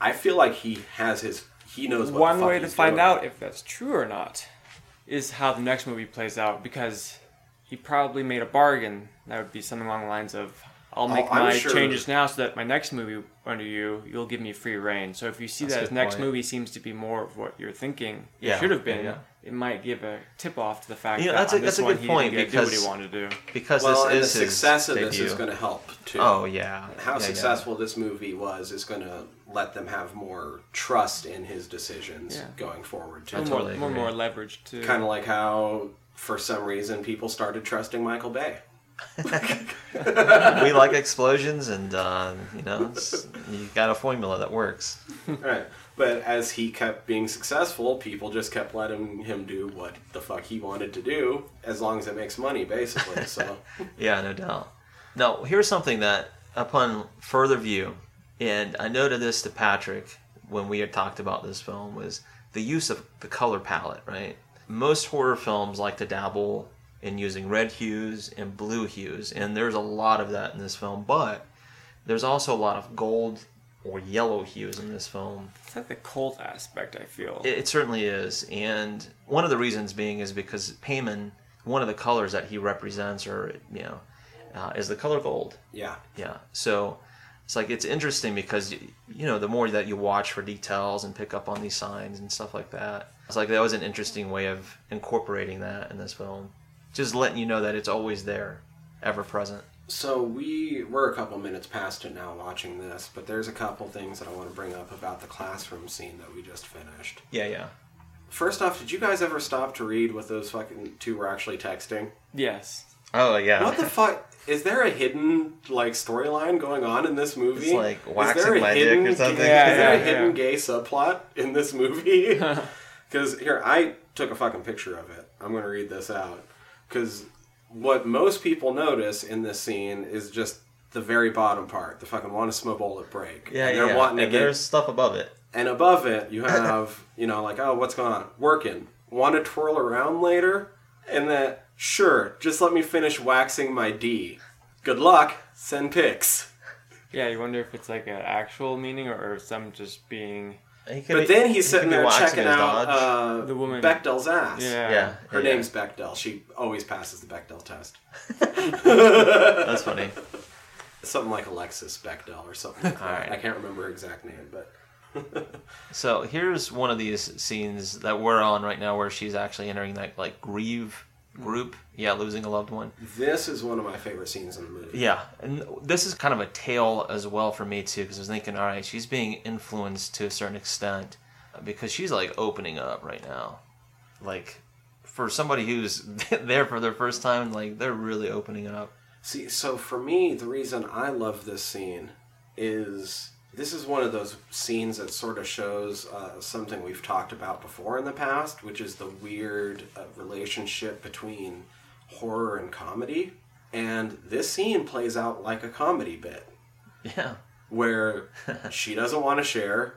I feel like he has his, he knows what One the fuck way to find doing. out if that's true or not is how the next movie plays out because he probably made a bargain that would be something along the lines of I'll oh, make Oh, my sure- changes now so that my next movie under you you'll give me free reign. So if you see That's that his next point. movie seems to be more of what you're thinking Yeah, it should have been, yeah. it might give a tip off to the fact You know, that that's a- on this that's a one good he point didn't get to do what because- he wanted to do. because Well, and the this is his success of this debut. is going to help too. Oh yeah. how Yeah, yeah. successful this movie was is going to let them have more trust in his decisions Yeah. going forward too. more, totally more, agree. more leverage too. Kind of like how, for some reason, people started trusting Michael Bay. (laughs) we like explosions, and uh, you know, you got a formula that works. right. But as he kept being successful, people just kept letting him do what the fuck he wanted to do, as long as it makes money, basically. So, (laughs) Yeah, no doubt. Now, here's something that, upon further view, and I noted this to Patrick when we had talked about this film, was the use of the color palette. Right, most horror films like to dabble in using red hues and blue hues, and there's a lot of that in this film. But there's also a lot of gold or yellow hues in this film. it's like the cult aspect. I feel. It, it certainly is, and one of the reasons being is because Paimon, one of the colors that he represents, or you know, uh, is the color gold. yeah. Yeah, so it's like it's interesting because you know the more that you watch for details and pick up on these signs and stuff like that, it's like that was an interesting way of incorporating that in this film, just letting you know that it's always there, ever present. So we we're a couple minutes past it now watching this, but there's a couple things that I want to bring up about the classroom scene that we just finished. Yeah, yeah. First off, did you guys ever stop to read what those fucking two were actually texting? Yes. Oh yeah. What the fuck? Is there a hidden like storyline going on in this movie? It's like Is waxing there a my dick or something? Yeah, is there a yeah, hidden gay subplot in this movie? (laughs) (laughs) Because here, I took a fucking picture of it. I'm going to read this out. Because what most people notice in this scene is just the very bottom part. The fucking want to smoke bullet break. yeah, and yeah. they're wanting to and get there's stuff above it. and above it, you (laughs) have, you know, like, oh, what's going on? Working. Want to twirl around later? And then, sure, just let me finish waxing my D. Good luck. Send pics. Yeah, you wonder if it's like an actual meaning or, or some just being. He could But be- then he's sitting could there checking out Dodge. uh, The woman- Bechdel's ass. Yeah. yeah, Her yeah, name's Bechdel. She always passes the Bechdel test. (laughs) That's funny. Something like Alexis Bechdel or something. Like. Alright. I can't remember her exact name, but (laughs) So here's one of these scenes that we're on right now, where she's actually entering that like grieve Mm. group. Yeah, losing a loved one. this is one of my favorite scenes in the movie. Yeah, and this is kind of a tale as well for me too, because I was thinking, all right, she's being influenced to a certain extent because she's like opening up right now. Like for somebody who's (laughs) there for their first time, like they're really opening it up. See, so for me, the reason I love this scene is this is one of those scenes that sort of shows uh, something we've talked about before in the past, which is the weird uh, relationship between horror and comedy. And this scene plays out like a comedy bit Yeah, where (laughs) she doesn't want to share,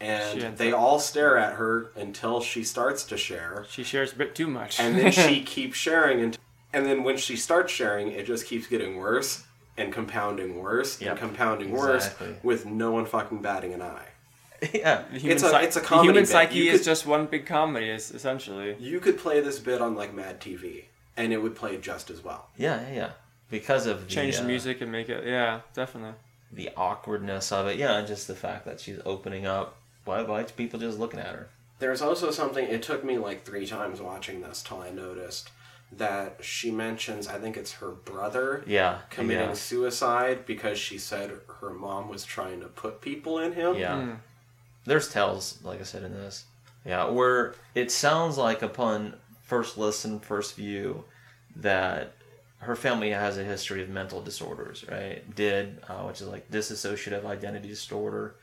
and they all stare at her until she starts to share She shares a bit too much. and then she (laughs) keeps sharing and and then when she starts sharing it just keeps getting worse and compounding worse Yep, and compounding exactly. worse with no one fucking batting an eye (laughs) yeah, human it's a- psy- it's a comedy human bit. psyche You is just one big comedy, essentially. you could play this bit on like mad tv and it would play just as well yeah, yeah, yeah. Because of Change the uh, music and make it. Yeah, definitely. the awkwardness of it. Yeah, just the fact that she's opening up. Why, why people just looking at her? there's also something it took me like three times watching this till i noticed that she mentions i think it's her brother Yeah, committing yeah. suicide because she said her mom was trying to put people in him Yeah. There's tells, like I said in this. Yeah, where it sounds like upon first listen, first view, that her family has a history of mental disorders, right? Did, uh, which is like dissociative identity disorder.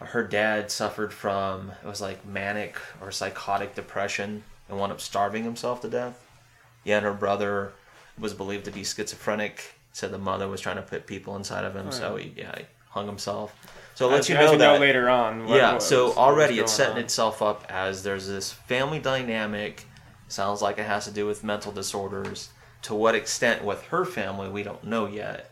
Her dad suffered from, it was like manic or psychotic depression and wound up starving himself to death. Yeah, and her brother was believed to be schizophrenic. Said the mother was trying to put people inside of him, so he, yeah, he hung himself. So it lets As, you know we that know later on. what- yeah, what so was- what already it's setting on. itself up as there's this family dynamic. Sounds like it has to do with mental disorders. To what extent with her family, we don't know yet.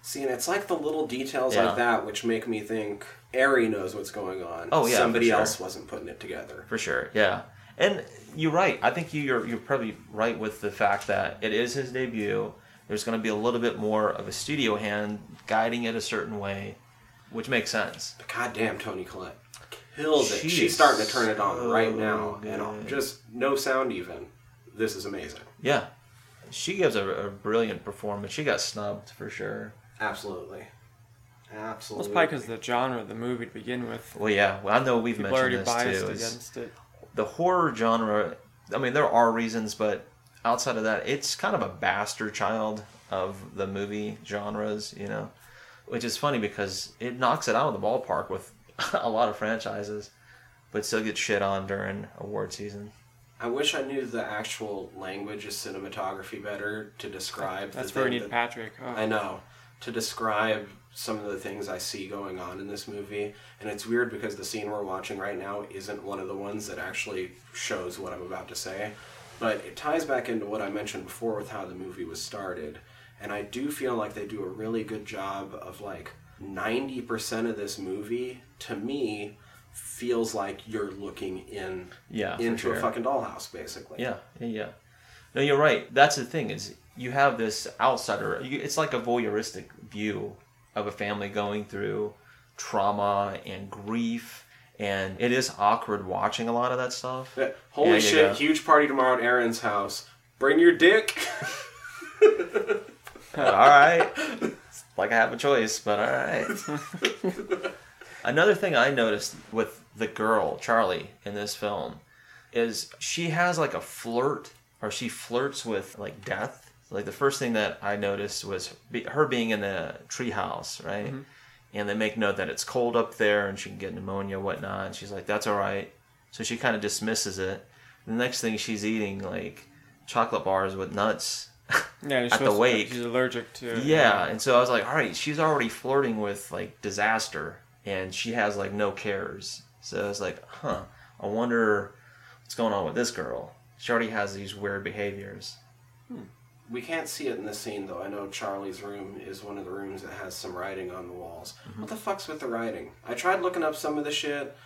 See, and it's like the little details Yeah. like that which make me think Ari knows what's going on. Oh, yeah, somebody for sure. else wasn't putting it together. For sure, yeah. And you're right. I think you- you're you're probably right with the fact that it is his debut. There's going to be a little bit more of a studio hand guiding it a certain way, which makes sense. But goddamn, Toni Collette kills it. She She's starting to turn it on so right now, and just no sound even. This is amazing. Yeah, she gives a, a brilliant performance. She got snubbed for sure. Absolutely, Well, absolutely. it's probably because the genre of the movie to begin with. Well, yeah, well, I know we've People are mentioned already this biased too. against it. The horror genre i mean there are reasons but outside of that it's kind of a bastard child of the movie genres you know which is funny because it knocks it out of the ballpark with (laughs) a lot of franchises but still gets shit on during award season I wish I knew the actual language of cinematography better to describe. That's the where we need that- Patrick. Oh. I know to describe some of the things I see going on in this movie, and it's weird because the scene we're watching right now isn't one of the ones that actually shows what I'm about to say, but it ties back into what I mentioned before with how the movie was started, and I do feel like they do a really good job of like ninety percent of this movie to me feels like you're looking in Yeah, into sure. a fucking dollhouse basically. yeah yeah yeah. No you're right. That's the thing is you have this outsider you, it's like a voyeuristic view of a family going through trauma and grief and it is awkward watching a lot of that stuff Yeah, Holy Yeah, shit, yeah. huge party tomorrow at Aaron's house. Bring your dick. (laughs) Uh, all right. Like I have a choice, but all right. (laughs) Another thing I noticed with the girl, Charlie, in this film is she has like a flirt or she flirts with like death. Like the first thing that I noticed was her being in the treehouse, right? Mm-hmm. And they make note that it's cold up there and she can get pneumonia, whatnot. And she's like, "That's all right." So she kind of dismisses it. The next thing she's eating like chocolate bars with nuts. (laughs) Yeah, At the to- wake. she's allergic to. Yeah, and so I was like, all right, she's already flirting with like disaster, and she has like no cares. So I was like, huh, I wonder what's going on with this girl. She already has these weird behaviors. Hmm. We can't see it in this scene though. I know Charlie's room is one of the rooms that has some writing on the walls. What the fuck's with the writing? I tried looking up some of the shit,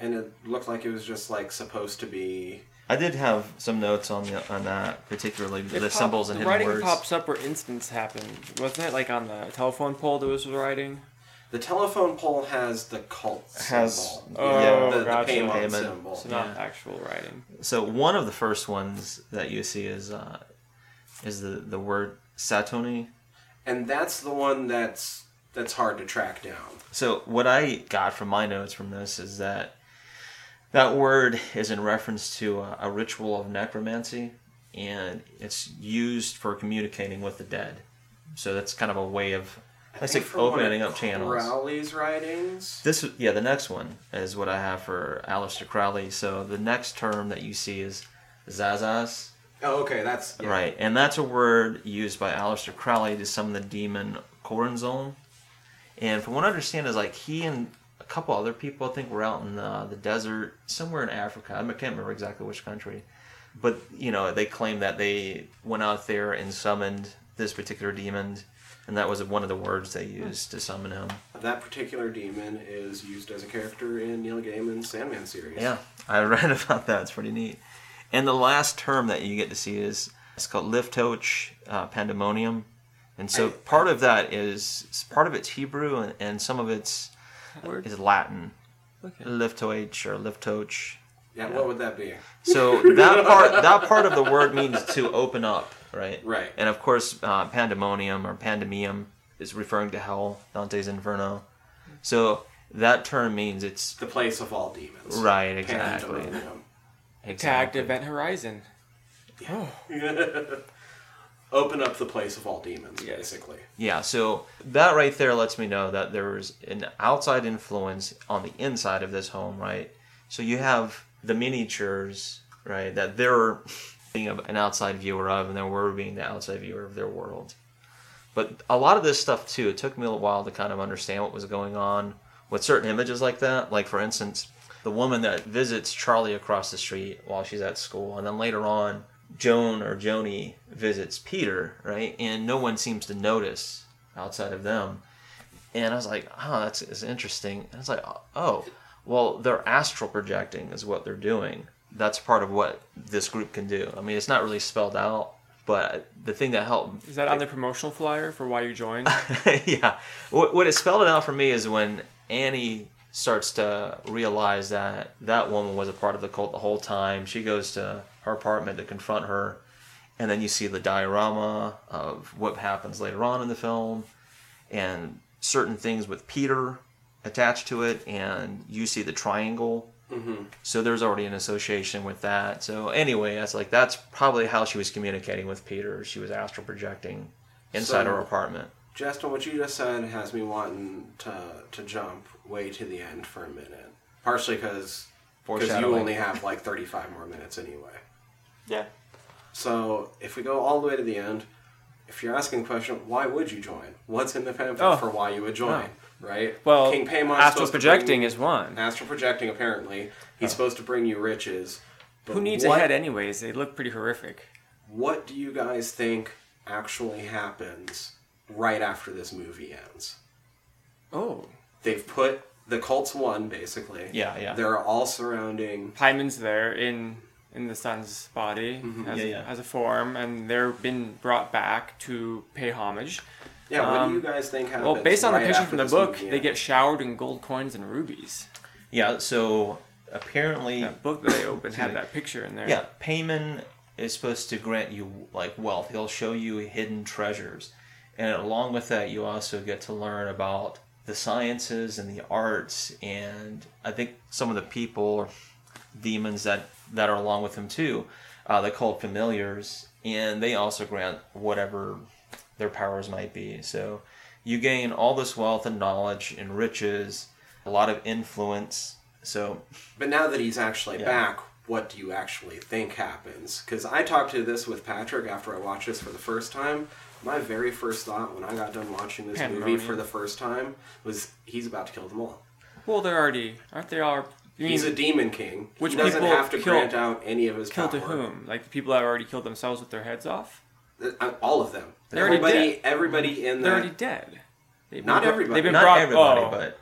and it looked like it was just like supposed to be. I did have some notes on the on that, particularly It the pop- symbols and the hidden writing words. pops up where instance happened. Wasn't it like on the telephone pole there was writing? The telephone pole has the cult Has- symbol. Oh, yeah, the, the gotcha. Paimon, Paimon. symbol. So not Yeah. actual writing. So one of the first ones that you see is uh, is the the word Satony. and that's the one that's that's hard to track down. So what I got from my notes from this is that that word is in reference to a, a ritual of necromancy, and it's used for communicating with the dead. So that's kind of a way of let's say think from one of opening up channels. Crowley's writings. This yeah, the next one is what I have for Aleister Crowley. So the next term that you see is Zazas. Oh, okay, that's yeah. Right, and that's a word used by Aleister Crowley to summon the demon Choronzon. And from what I understand, is like he and a couple other people, I think, were out in the, the desert somewhere in Africa. I can't remember exactly which country, but you know, they claim that they went out there and summoned this particular demon, and that was one of the words they used to summon him. That particular demon is used as a character in Neil Gaiman's Sandman series. Yeah, I read (laughs) about that. It's pretty neat. And the last term that you get to see is it's called Liftoach uh, Pandemonium, and so I- part of that is part of it's Hebrew and, and some of it's Word? is Latin. Okay. Liftoach or Liftoach. Yeah, what would that be? So that part that part of the word means to open up, right? Right. And of course, uh, pandemonium or pandemium is referring to hell, Dante's Inferno. So that term means it's The place of all demons. right exactly. Pandemonium. Tagged. Event Horizon. (laughs) Open up the place of all demons, Yes. basically. Yeah, so that right there lets me know that there's an outside influence on the inside of this home, right? So you have the miniatures, right, that they're being an outside viewer of, and then we're being the outside viewer of their world. But a lot of this stuff, too, it took me a while to kind of understand what was going on with certain images like that. Like, for instance, the woman that visits Charlie across the street while she's at school, and then later on, Joan or Joni visits Peter, right? And no one seems to notice outside of them. And I was like, oh, that's, that's interesting. And I was like, oh, well, they're astral projecting is what they're doing. That's part of what this group can do. I mean, it's not really spelled out, but the thing that helped Is that on the promotional flyer for why you joined? (laughs) yeah. What, what it spelled it out for me is when Annie starts to realize that that woman was a part of the cult the whole time. She goes to her apartment to confront her, and then you see the diorama of what happens later on in the film, and certain things with Peter attached to it, and you see the triangle. Mm-hmm. So there's already an association with that. So anyway, that's like that's probably how she was communicating with Peter. She was astral projecting inside So- her apartment. Justin, what you just said has me wanting to to jump way to the end for a minute. Partially because because you only have like 35 more minutes anyway. yeah. So if we go all the way to the end, if you're asking the question, why would you join? What's in the pamphlet Oh. for why you would join? Oh. Right? Well, King Paymon's astral projecting bring- is one. astral projecting. Apparently, he's oh. supposed to bring you riches. But Who needs what, a head anyways? They look pretty horrific. What do you guys think actually happens right after this movie ends? Oh. They've put the cults one basically. Yeah, yeah. They're all surrounding. Paimon's there in in the son's body as, Yeah, yeah. as a form, and they're been brought back to pay homage. Yeah, what Um, do you guys think happens? Well, based on the picture from the book, movie they get showered in gold coins and rubies. Yeah, so apparently, That book that they opened had that picture in there. yeah, Paimon is supposed to grant you like wealth. He'll show you hidden treasures, And along with that, you also get to learn about the sciences and the arts, and I think some of the people, demons that that are along with him too, uh, they called familiars, and they also grant whatever their powers might be. So you gain all this wealth and knowledge and riches, a lot of influence. So But now that he's actually Yeah. back, what do you actually think happens? Because I talked to this with Patrick after I watched this for the first time. My very first thought when I got done watching this movie for the first time was he's about to kill them all. Well, they're already aren't they all? You He's a demon king. Which he doesn't people have to kill- grant out any of his killed to whom? Like the people that already killed themselves with their heads off? Uh, All of them. They're already everybody, dead. everybody in They're that. already dead. They've Not been, everybody. They've been not brought. everybody, oh. but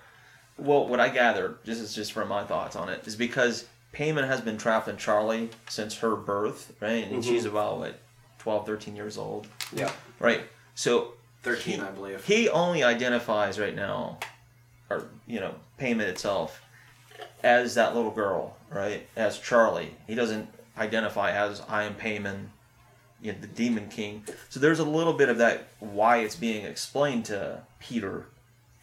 well, what I gathered, this is just from my thoughts on it, is because Paimon has been trapped in Charlie since her birth, right? And she's about what 12, 13 years old, yeah, right? So thirteen, he, I believe. he only identifies right now, or you know, Paimon itself, as that little girl, right? As Charlie. He doesn't identify as I am Paimon, you know, the Demon King. So there's a little bit of that why it's being explained to Peter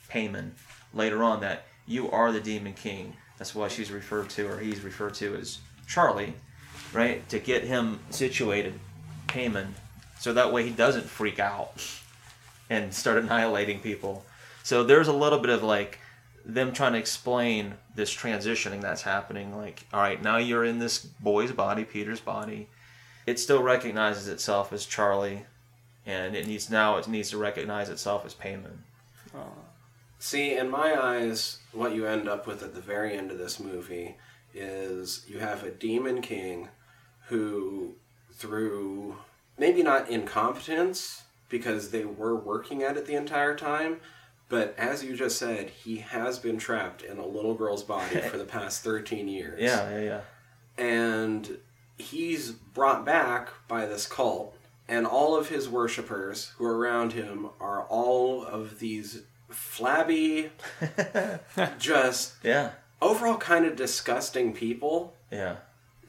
Paimon later on that you are the Demon King. That's why she's referred to, or he's referred to as Charlie, right? To get him situated, Paimon, so that way he doesn't freak out and start annihilating people. So there's a little bit of like them trying to explain this transitioning that's happening. Like, all right, now you're in this boy's body, Peter's body. It still recognizes itself as Charlie, and it needs now it needs to recognize itself as Paimon. See, in my eyes, what you end up with at the very end of this movie is you have a demon king who, through maybe not incompetence, because they were working at it the entire time, but as you just said, he has been trapped in a little girl's body for the past (laughs) 13 years. Yeah, yeah, yeah. and he's brought back by this cult and all of his worshippers who are around him are all of these flabby (laughs) just Yeah, overall kind of disgusting people yeah,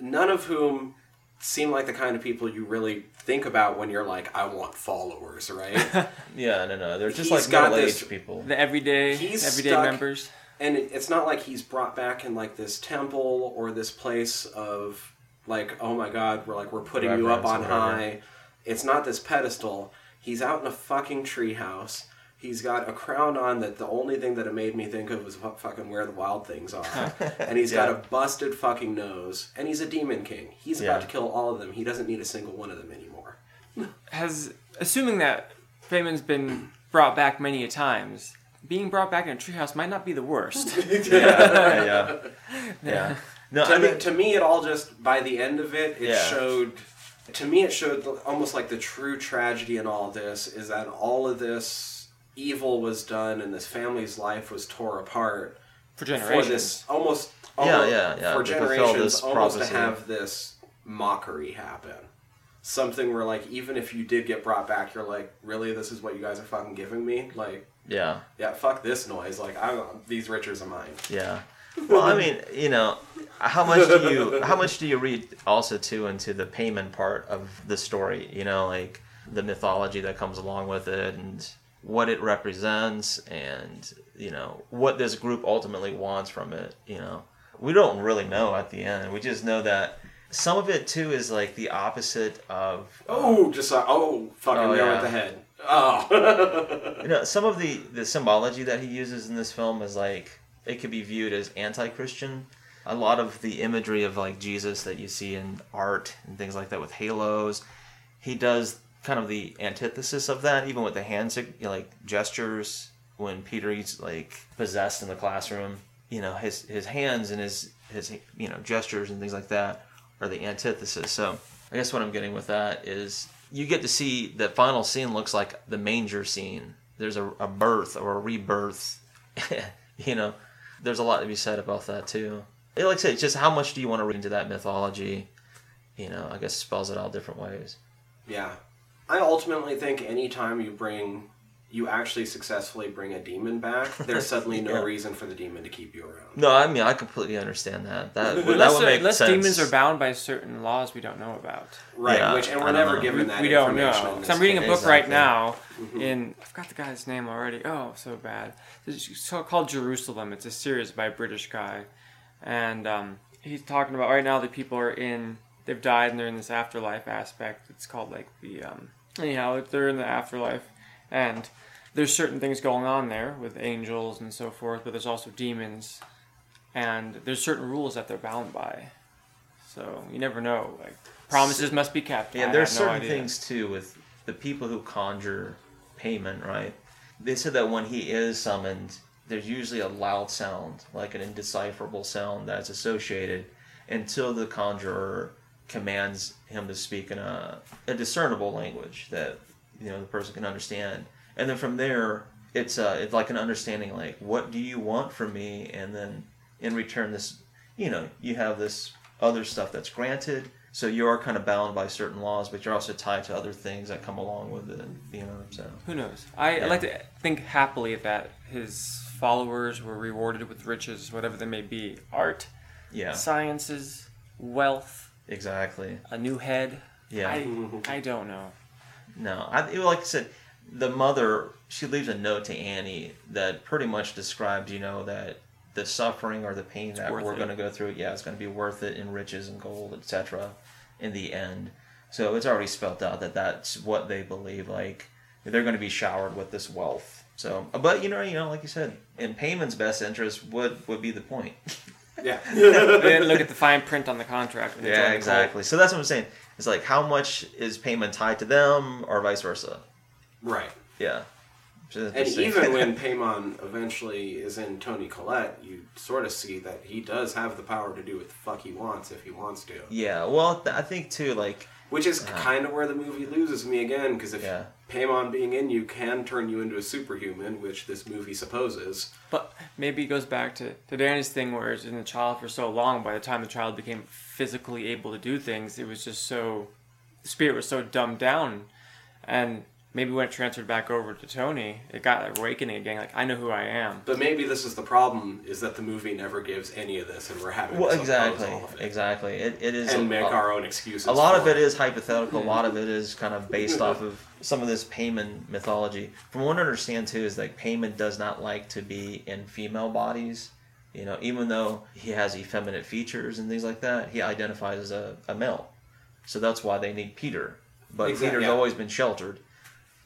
none of whom seem like the kind of people you really think about when you're like i want followers right (laughs) yeah. No, no, they're just He's like got middle-aged this- people. The everyday, He's everyday stuck- members. and it- it's not like he's brought back in like this temple or this place of like oh my god we're like we're putting you up on high it's not this pedestal he's out in a fucking treehouse he's got a crown on that the only thing that it made me think of was fu- fucking where the wild things are (laughs) and he's got a busted fucking nose and he's a demon king he's about to kill all of them he doesn't need a single one of them anymore (laughs) Has assuming that Paimon's been brought back many a times. Being brought back in a treehouse might not be the worst. (laughs) yeah, yeah, yeah. No, to, I me, mean, to me, it all just by the end of it, it Yeah. showed. To me, it showed the, almost like the true tragedy in all this is that all of this evil was done and this family's life was tore apart For for generations. this almost, Yeah, almost yeah, yeah, for to generations this almost prophecy. to have this mockery happen. Something where like even if you did get brought back, you're like, really, this is what you guys are fucking giving me? Like, yeah, yeah, fuck this noise. Like, I these riches are mine. yeah. Well, I mean, you know, how much do you (laughs) how much do you read also too into the Paimon part of the story? You know, like the mythology that comes along with it and what it represents, and you know what this group ultimately wants from it. You know, we don't really know at the end. We just know that some of it too is like the opposite of uh, Oh, just like, oh, fucking Oh, nail yeah. with the head. Oh. you know some of the the symbology that he uses in this film is like it could be viewed as anti-christian a lot of the imagery of like jesus that you see in art and things like that with halos he does kind of the antithesis of that even with the hand sig- you know, like gestures when peter is like possessed in the classroom you know his his hands and his his you know gestures and things like that are the antithesis. So i guess what i'm getting with that is you get to see the final scene looks like the manger scene. There's a, a birth or a rebirth (laughs) you know. There's a lot to be said about that too. Like i said just how much do you want to read into that mythology? You know i guess spells it out different ways. Yeah. I ultimately think anytime you bring you actually successfully bring a demon back, there's suddenly no (laughs) Yeah. reason for the demon to keep you around. No, I mean I completely understand that. That that Unless, would make unless sense. demons are bound by certain laws we don't know about. Right, Yeah, which and we're don't never know. given that we don't information. know. in 'Cause this I'm reading a case. book right now Mm-hmm. in I forgot the guy's name already. Oh, so bad. It's called Jerusalem. It's a series by a British guy, and um, he's talking about right now the people are in they've died and they're in this afterlife aspect. It's called like the um, anyhow they're in the afterlife, and there's certain things going on there with angels and so forth, but there's also demons, and there's certain rules that they're bound by. So you never know. Like promises must be kept. Yeah, there's have no certain things too with the people who conjure Paimon, right? They said that when he is summoned, there's usually a loud sound, like an indecipherable sound that's associated until the conjurer commands him to speak in a, a discernible language that you know the person can understand. And then from there it's uh it's like an understanding like what do you want from me and then in return this you know, you have this other stuff that's granted so you are kind of bound by certain laws, but you're also tied to other things that come along with it. You know, so Who knows? I, Yeah. I like to think happily that his followers were rewarded with riches, whatever they may be art, yeah, sciences, wealth, exactly. a new head. Yeah. I, I don't know. No, I it- like I said, the mother she leaves a note to Annie that pretty much describes, you know, that the suffering or the pain that we're going to go through, yeah, it's going to be worth it in riches and gold, etc. In the end, so it's already spelt out that that's what they believe. Like they're going to be showered with this wealth. So, but you know, you know, like you said, in Paimon's best interest would would be the point. (laughs) (laughs) Yeah. They didn't look at the fine print on the contract. When they Yeah, joined the exactly. So that's what I'm saying. It's like how much is Paimon tied to them, or vice versa. right. Yeah. And even when (laughs) Paimon eventually is in Toni Collette, you sort of see that he does have the power to do what the fuck he wants if he wants to. yeah, well, th- I think too, like Which is uh, kind of where the movie loses me again, because if Yeah. Paimon being in you can turn you into a superhuman, which this movie supposes. But maybe it goes back to, to Danny's thing where it's in the child for so long, by the time the child became physically able to do things, it was just so, the spirit was so dumbed down. And maybe when it transferred back over to Toni, it got like, awakening again, like, I know who I am. But maybe this is the problem: is that the movie never gives any of this, and we're having well, to exactly, all of it exactly. It, it is and a, make our own excuses. a lot of for it is hypothetical. A lot of it is kind of based off (laughs) of some of this Paimon mythology. From what I understand too, is like Paimon does not like to be in female bodies. You know, even though he has effeminate features and things like that, he identifies as a, a male. So that's why they need Peter. But Exact- Peter's yeah. always been sheltered.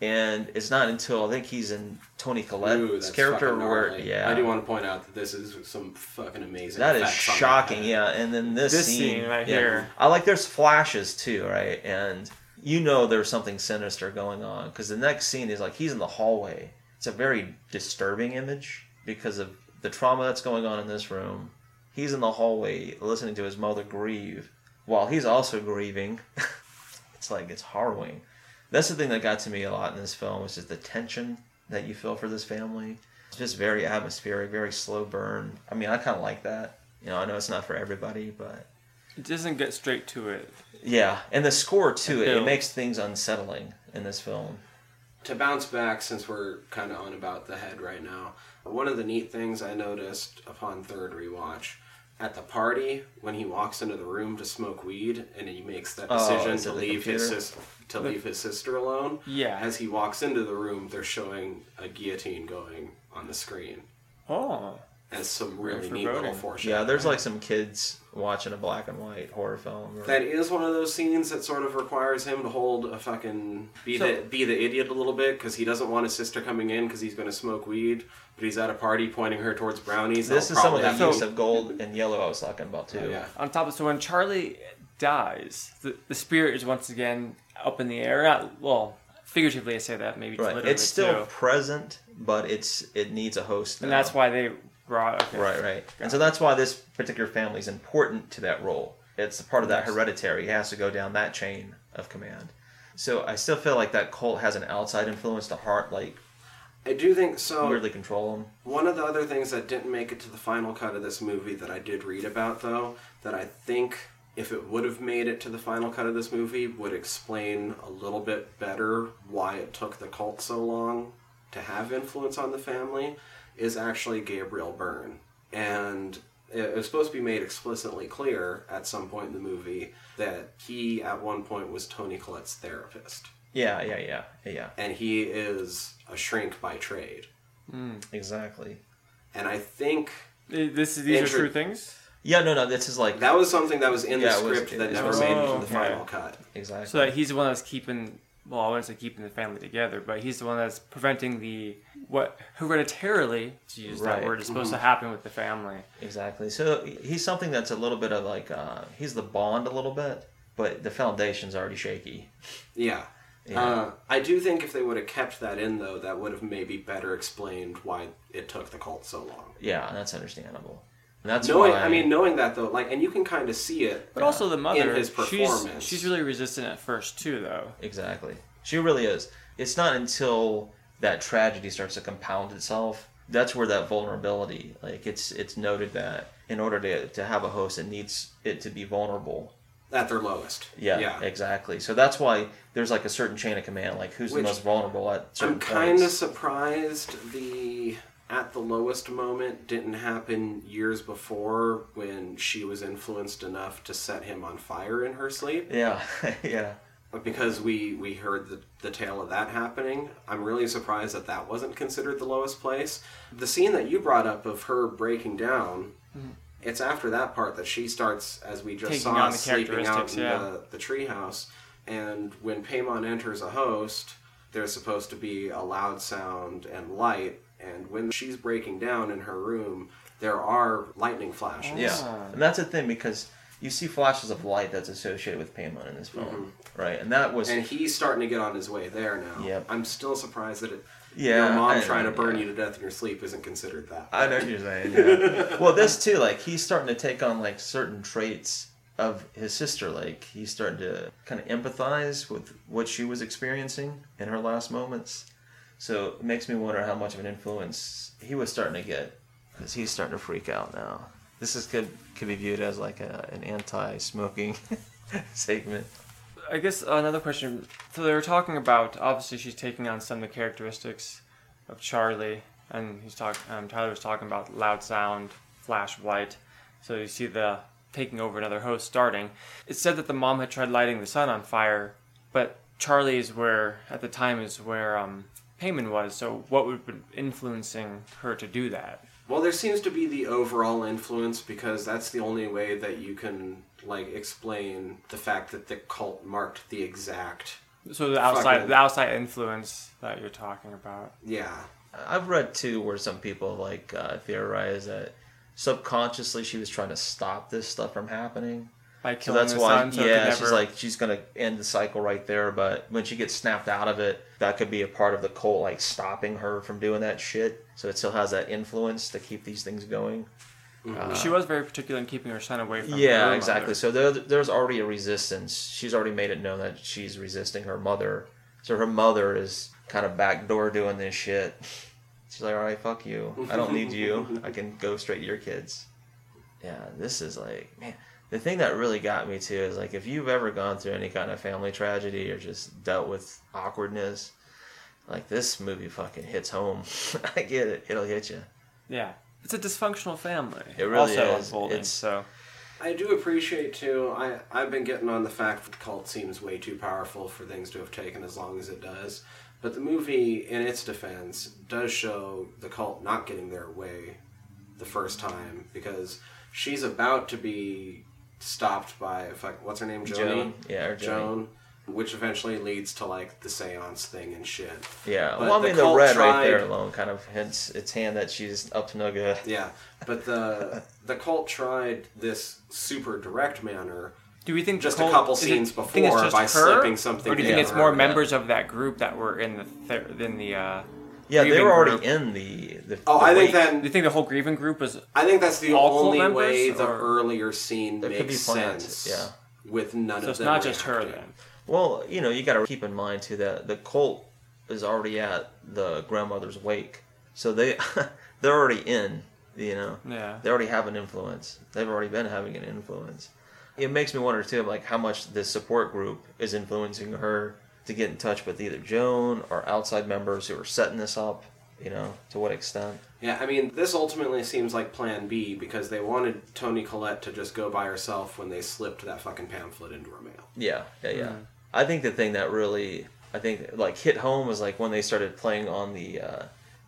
And it's not until I think he's in Toni Collette's Ooh, character where yeah, I do want to point out that this is some fucking amazing. that is shocking, that. yeah. And then this, This scene, scene right yeah. here. I like there's flashes too, right? And you know there's something sinister going on because the next scene is like he's in the hallway. It's a very disturbing image because of the trauma that's going on in this room. He's in the hallway listening to his mother grieve while he's also grieving. (laughs) it's like it's harrowing. That's the thing that got to me a lot in this film, is just the tension that you feel for this family. It's just very atmospheric, very slow burn. I mean, I kind of like that. You know, I know it's not for everybody, but It doesn't get straight to it. yeah. And the score too, it, it makes things unsettling in this film. to bounce back since we're kind of on about the head right now one of the neat things i noticed upon third rewatch at the party when he walks into the room to smoke weed and he makes that Oh, decision is to it the leave his computer? Sis- to leave his sister alone Yeah. as he walks into the room they're showing a guillotine going on the screen Oh. as some really neat foreboding. little foreshadowing Yeah, there's like some kids watching a black and white horror film. Or, That is one of those scenes that sort of requires him to hold a fucking be So- the be the idiot a little bit because he doesn't want his sister coming in because he's going to smoke weed, but he's at a party pointing her towards brownies. this is some of that have use of gold and yellow I was talking about too. Oh, yeah. On top of so when Charlie dies, the, the spirit is once again up in the air. Not well, figuratively I say that, maybe Right. literally It's still too. present, but it's it needs a host. and now. that's why they brought okay. Right, right. And so that's why this particular family is important to that role. It's a part of that Yes. hereditary. He has to go down that chain of command. So I still feel like that cult has an outside influence to heart, like I do think so. weirdly control him. One of the other things that didn't make it to the final cut of this movie that I did read about, though, that I think if it would have made it to the final cut of this movie, would explain a little bit better why it took the cult so long to have influence on the family is actually Gabriel Byrne. And it was supposed to be made explicitly clear at some point in the movie that he, at one point, was Toni Collette's therapist. Yeah, yeah, yeah, yeah, And he is a shrink by trade. Hmm, exactly. And I think This these are true things. Yeah, no, no, this is like that was something that was in Yeah, the it was- script it that was never was- made it to Oh, the okay. final cut. exactly. So that he's the one that's keeping. Well, I wouldn't say keeping the family together, but he's the one that's preventing the what hereditarily to use Right. that word is supposed Mm-hmm. to happen with the family. Exactly. So he's something that's a little bit of like uh, he's the bond a little bit, but the foundation's already shaky. Yeah. Yeah. Uh, I do think if they would have kept that in, though, that would have maybe better explained why it took the cult so long. Yeah, that's understandable. And that's knowing, why I mean, knowing that though, like, and you can kind of see it. But also the uh, mother, in his she's performance. she's really resistant at first too, though. exactly. She really is. It's not until that tragedy starts to compound itself that's where that vulnerability, like it's it's noted that in order to to have a host, it needs it to be vulnerable. at their lowest. Yeah, yeah. exactly. So that's why there's like a certain chain of command, like who's Which- the most vulnerable at certain I'm kind of surprised the at the lowest moment didn't happen years before when she was influenced enough to set him on fire in her sleep. Yeah, (laughs) yeah. But because we we heard the, the tale of that happening i'm really surprised that that wasn't considered the lowest place the scene that you brought up of her breaking down it's after that part that she starts as we just Taking saw sleeping out in yeah. the, the treehouse and when paimon enters a host there's supposed to be a loud sound and light and when she's breaking down in her room there are lightning flashes Yeah, and that's the thing because you see flashes of light that's associated with Paimon in this film, right? And that was Mm-hmm. and he's starting to get on his way there now. Yep. I'm still surprised that it, Yeah, your mom I- trying to burn yeah. you to death in your sleep isn't considered that. I know what you're saying. Yeah. (laughs) well, this too, like he's starting to take on like certain traits of his sister. Like he's starting to kind of empathize with what she was experiencing in her last moments. So it makes me wonder how much of an influence he was starting to get because he's starting to freak out now. This is could could be viewed as like a, an anti-smoking (laughs) segment. I guess another question. So they were talking about obviously she's taking on some of the characteristics of Charlie, and he's talking. Um, Tyler was talking about loud sound, flash of light. So you see the taking over another host starting. It said that the mom had tried lighting the sun on fire, but Charlie's where at the time is where um, Paimon was. So what would have been influencing her to do that? Well, there seems to be the overall influence because that's the only way that you can like explain the fact that the cult marked the exact. So the outside, Fucking- the outside influence that you're talking about. Yeah, I've read too where some people like uh, theorize that subconsciously she was trying to stop this stuff from happening. By So killing that's the why, sun, so yeah, never... she's like she's gonna end the cycle right there. But when she gets snapped out of it, that could be a part of the cult, like stopping her from doing that shit. So it still has that influence to keep these things going. Mm-hmm. Uh, she was very particular in keeping her son away from Yeah, her exactly. So there, there's already a resistance. She's already made it known that she's resisting her mother. So her mother is kind of backdoor doing this shit. (laughs) She's like, all right, fuck you. I don't need you. (laughs) I can go straight to your kids. Yeah, this is like, man. The thing that really got me too is like, if you've ever gone through any kind of family tragedy or just dealt with awkwardness, like this movie fucking hits home. (laughs) I get it. It'll hit you. Yeah, it's a dysfunctional family. It really also is. unfolding. It's- so I do appreciate too. I I've been getting on the fact that the cult seems way too powerful for things to have taken as long as it does. But the movie, in its defense, does show the cult not getting their way the first time because she's about to be stopped by fuck, what's her name, Joni? Joan. Yeah, or Joni. Joan, which eventually leads to like the seance thing and shit. Yeah, But well, I the mean, the, cult red right there alone kind of hints its hand that she's up to no good. Yeah, but the (laughs) the cult tried this super direct manner do we think the Just a couple is it- scenes before by her? slipping something or do you think it's more yeah. members of that group that were in the ther- in the? Uh, Yeah, they grieving were already group? in the. the Oh, the I think wake. then you think the whole grieving group was? I think that's the All only members, way the or- earlier scene There could makes be sense. yeah. With none So of it's them it's not just her then. Well, you know, you got to keep in mind too that the cult is already at the grandmother's wake, so they (laughs) they're already in. You know, Yeah. they already have an influence. They've already been having an influence. It makes me wonder too, like how much this support group is influencing her to get in touch with either Joan or outside members who are setting this up. You know, to what extent? Yeah, I mean, this ultimately seems like Plan B because they wanted Toni Collette to just go by herself when they slipped that fucking pamphlet into her mail. Yeah, yeah, yeah. I think the thing that really, I think, like hit home was like when they started playing on the uh,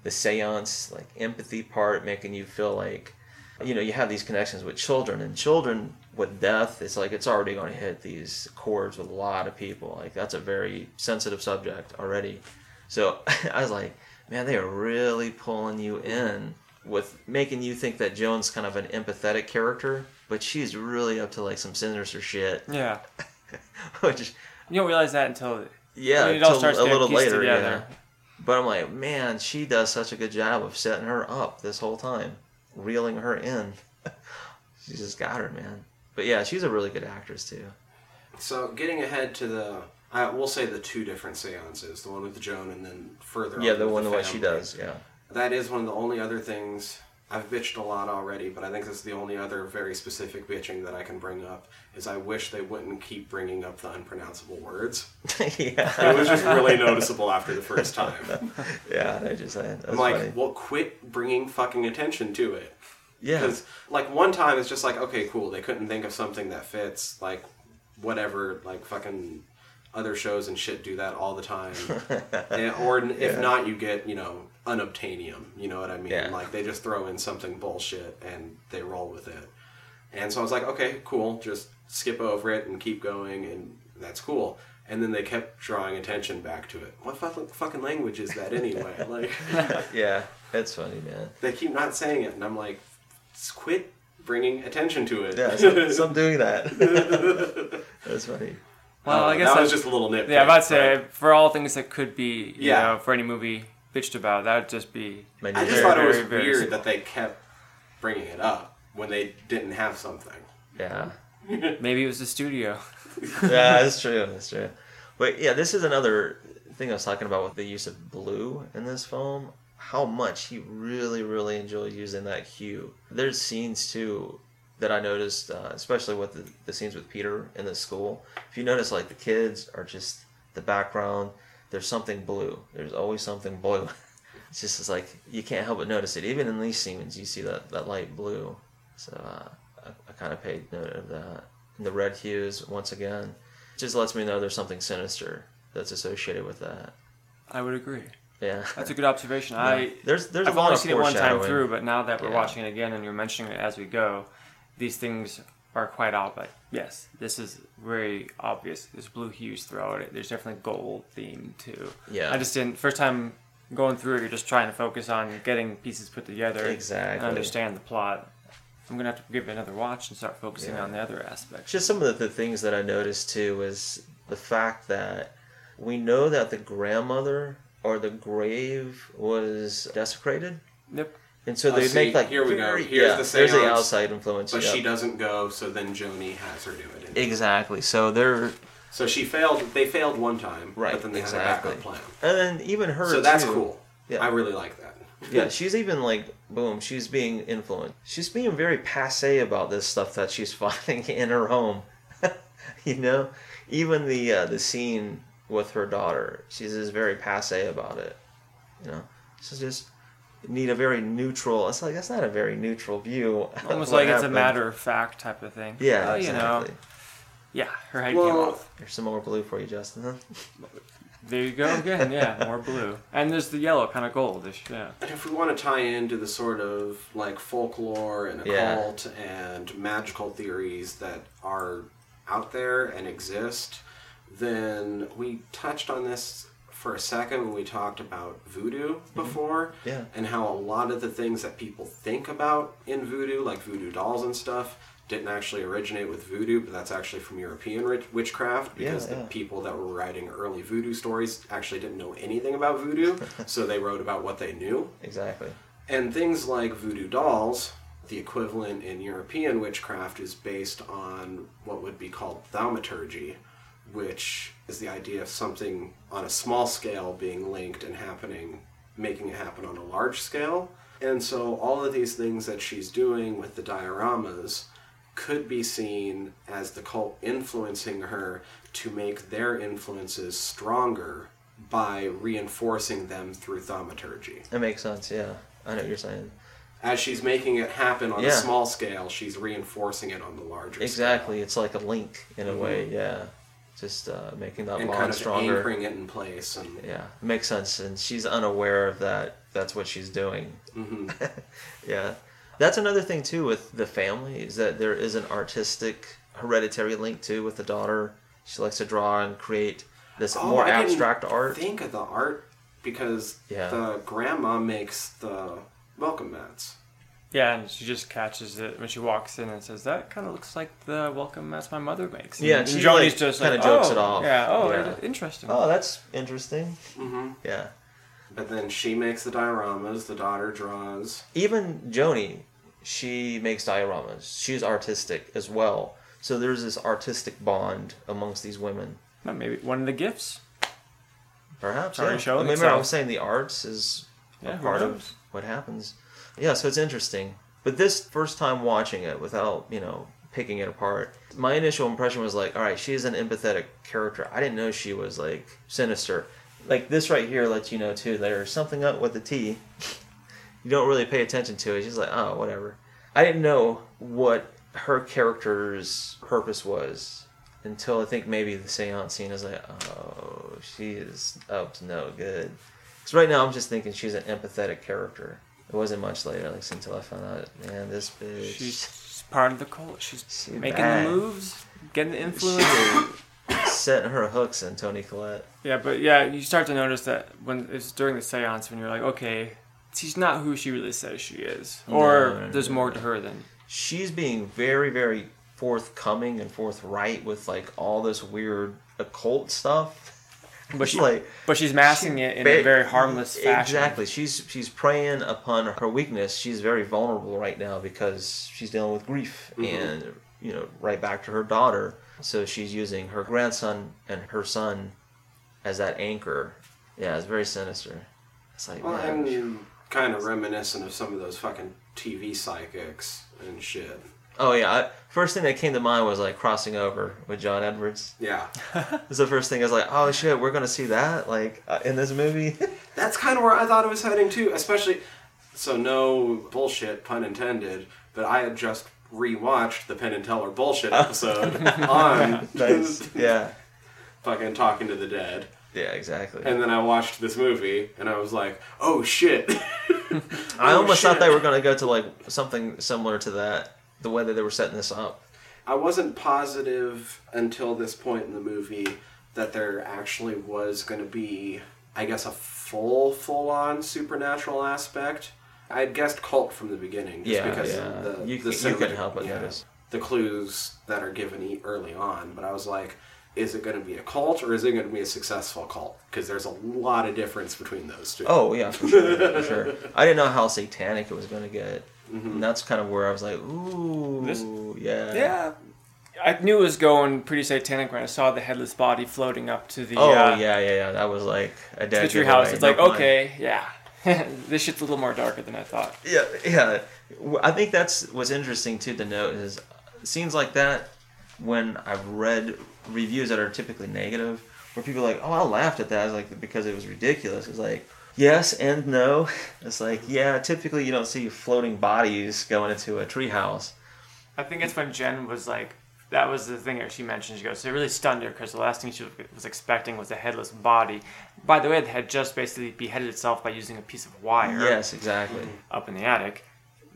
the seance, like empathy part, making you feel like, you know, you have these connections with children, and children with death, it's like it's already going to hit these chords with a lot of people. Like that's a very sensitive subject already. So (laughs) I was like, man, they are really pulling you in with making you think that Joan's kind of an empathetic character, but she's really up to like some sinister shit. Yeah. (laughs) Which You don't realize that until yeah, When it all starts a little later, together. yeah. But I'm like, man, she does such a good job of setting her up this whole time, reeling her in. (laughs) she just got her, man. But yeah, she's a really good actress too. So, getting ahead to the, I will say the two different seances, the one with Joan and then further. Yeah, on the one the way she does. Yeah, That is one of the only other things I've bitched a lot already, but I think this is the only other very specific bitching that I can bring up. Is I wish they wouldn't keep bringing up the unpronounceable words. (laughs) yeah, It was just really noticeable after the first time. (laughs) yeah. I just. That's I'm like, funny. well, quit bringing fucking attention to it. Yeah, Because like one time it's just like okay, cool. They couldn't think of something that fits. Like whatever, like fucking other shows and shit do that all the time. (laughs) And- or if Yeah. not, you get you know unobtainium. You know what I mean? Yeah. Like they just throw in something bullshit and they roll with it. And so I was like, okay, cool. Just skip over it and keep going, and that's cool. And then they kept drawing attention back to it. What fucking language is that anyway? (laughs) like yeah. (laughs) It's funny, man. they keep not saying it, and I'm like, "Just quit bringing attention to it. Yeah, so, so I'm doing that. (laughs) That's funny. well, I Uh, guess that was just a little nitpick. Yeah, I'm about to say for all things that could be, you Yeah. know, for any movie bitched about, that would just be. I just favorite. thought it was very, very weird simple. that they kept bringing it up when they didn't have something. Yeah. (laughs) Maybe it was the studio. yeah, (laughs) that's true. That's true. But yeah, this is another thing I was talking about with the use of blue in this film. How much he really, really enjoyed using that hue. There's scenes too that I noticed, uh, especially with the, the scenes with Peter in the school. If you notice, like the kids are just the background. There's something blue. There's always something blue. (laughs) It's just it's like you can't help but notice it. Even in these scenes, you see that, that light blue. So uh, I, I kind of paid note of that. And the red hues, once again, just lets me know there's something sinister that's associated with that. I would agree. Yeah. That's a good observation. I There's there's a I've lot only of seen it one time through, but now that we're Yeah. watching it again and you're mentioning it as we go, these things are quite obvious. Yes, this is very obvious. There's blue hues throughout it. There's definitely gold theme too. Yeah. I just didn't first time going through it. You're just trying to focus on getting pieces put together Exactly. and understand the plot. I'm gonna have to give it another watch and start focusing Yeah. on the other aspects. Just some of the, the things that I noticed too is the fact that we know that the grandmother or the grave was desecrated. Yep. And so Oh, they see, make like here we go. Here's yeah, the there's the outside influence. But yep. she doesn't go, so then Joni has her do it. exactly. So they're So she failed. They failed one time, right. But then they exactly. had a backup plan. And then even her. So that's too. cool. Yeah. I really like that. yeah, (laughs) she's even like, boom, she's being influenced. She's being very passe about this stuff that she's (laughs) finding in her home. (laughs) you know, even the uh, the scene with her daughter, she's just very passe about it. You know, she's just need a very neutral. It's like that's not a very neutral view. Almost what like it's a matter of fact type of thing. Yeah, Oh, exactly. you know, yeah, her head came off. There's some more blue for you, Justin. Huh? There you go again. Yeah, (laughs) more blue, and there's the yellow, kind of goldish. Yeah. And if we want to tie into the sort of like folklore and Yeah. occult and magical theories that are out there and exist, then we touched on this for a second when we talked about voodoo mhm. before. Yeah. And how a lot of the things that people think about in voodoo, like voodoo dolls and stuff, didn't actually originate with voodoo, but that's actually from European witchcraft because Yeah, the people that were writing early voodoo stories actually didn't know anything about voodoo, (laughs) so they wrote about what they knew. Exactly. And things like voodoo dolls, the equivalent in European witchcraft is based on what would be called thaumaturgy, which is the idea of something on a small scale being linked and happening, making it happen on a large scale. And so all of these things that she's doing with the dioramas could be seen as the cult influencing her to make their influences stronger by reinforcing them through thaumaturgy. That makes sense. Yeah, I know what you're saying. As she's making it happen on Yeah. a small scale, she's reinforcing it on the larger Exactly. It's like a link in a mm-hmm. way. Yeah, just uh, making that. And bond kind of stronger. anchoring it in place. And Yeah, makes sense. And she's unaware of that. That's what she's doing. Mm-hmm. (laughs) yeah, that's another thing too with the family is that there is an artistic hereditary link too with the daughter. She likes to draw and create this Oh, more I abstract art. think of the art because Yeah. the grandma makes the welcome mats. Yeah, and she just catches it when she walks in and says, "That kind of looks like the welcome mats my mother makes." Yeah, and and Joni's like, just kinda like, jokes oh, it off. Yeah, oh, Yeah. interesting. Oh, that's interesting. Mm-hmm. Yeah. But then she makes the dioramas. The daughter draws. even Joni, she makes dioramas. She's artistic as well. So there's this artistic bond amongst these women. Well, maybe one of the gifts. Perhaps. Already yeah. showing Remember, I was saying the arts is Yeah, a part knows? of what happens. Yeah, so it's interesting. But this first time watching it without, you know, picking it apart, my initial impression was like, all right, she's an empathetic character. I didn't know she was like sinister. Like this right here lets you know too. There's something up with the T. You don't really pay attention to it. She's like, oh, whatever. I didn't know what her character's purpose was until I think maybe the seance scene is like, oh, she is up to no good. Because right now I'm just thinking she's an empathetic character. It wasn't much later, like until I found out, man, this bitch. She's part of the cult. She's She making bad. the moves, getting the influence. (coughs) setting her hooks in Toni Collette. yeah, but yeah, you start to notice that when it's during the seance when you're like, okay, she's not who she really says she is, or No, no, there's no, more to her than. She's being very, very forthcoming and forthright with like all this weird occult stuff. But she, like but she's masking it in Ba- a very harmless fashion. Exactly. She's she's preying upon her weakness. She's very vulnerable right now because she's dealing with grief mm-hmm. and you know right back to her daughter. So she's using her grandson and her son as that anchor. Yeah, it's very sinister. It's like Well, man, and kind of reminiscent of some of those fucking TV psychics and shit. Oh yeah. I, first thing that came to mind was like crossing over with John Edwards. Yeah. (laughs) It's the first thing I was like, oh shit, we're gonna see that like uh, in this movie. (laughs) That's kind of where I thought it was heading too, especially. So, no bullshit, pun intended, but I had just rewatched the Penn and Teller bullshit episode (laughs) on nice. Yeah. fucking Talking to the Dead. Yeah. Exactly. And then I watched this movie, and I was like, oh shit. I Oh, almost thought they were going to go to like something similar to that, the way that they were setting this up. I wasn't positive until this point in the movie that there actually was going to be, I guess, a full, full on supernatural aspect. I had guessed cult from the beginning, just Yeah, because yeah. the You the you help but yeah, notice. the clues that are given early on. But I was like, is it going to be a cult or is it going to be a successful cult? Because there's a lot of difference between those two. Oh yeah, for sure, for sure. (laughs) I didn't know how satanic it was going to get, and that's kind of where I was like, ooh, This- yeah, Yeah. I knew it was going pretty satanic when I saw the headless body floating up to the Oh uh, yeah, yeah, yeah. That was like a to dead the tree giveaway, house. It's no like pun. okay, yeah, (laughs) this shit's a little more darker than I thought. Yeah, yeah. I think that's what's interesting too to note is scenes like that when I've read reviews that are typically negative, where people are like, "Oh, I laughed at that," it's like because it was ridiculous. It's like yes and no. It's like yeah, typically you don't see floating bodies going into a treehouse. I think it's when Jen was like, that was the thing that she mentioned. She goes, so it really stunned her because the last thing she was expecting was a headless body. By the way, it had just basically beheaded itself by using a piece of wire Yes, exactly. up in the attic.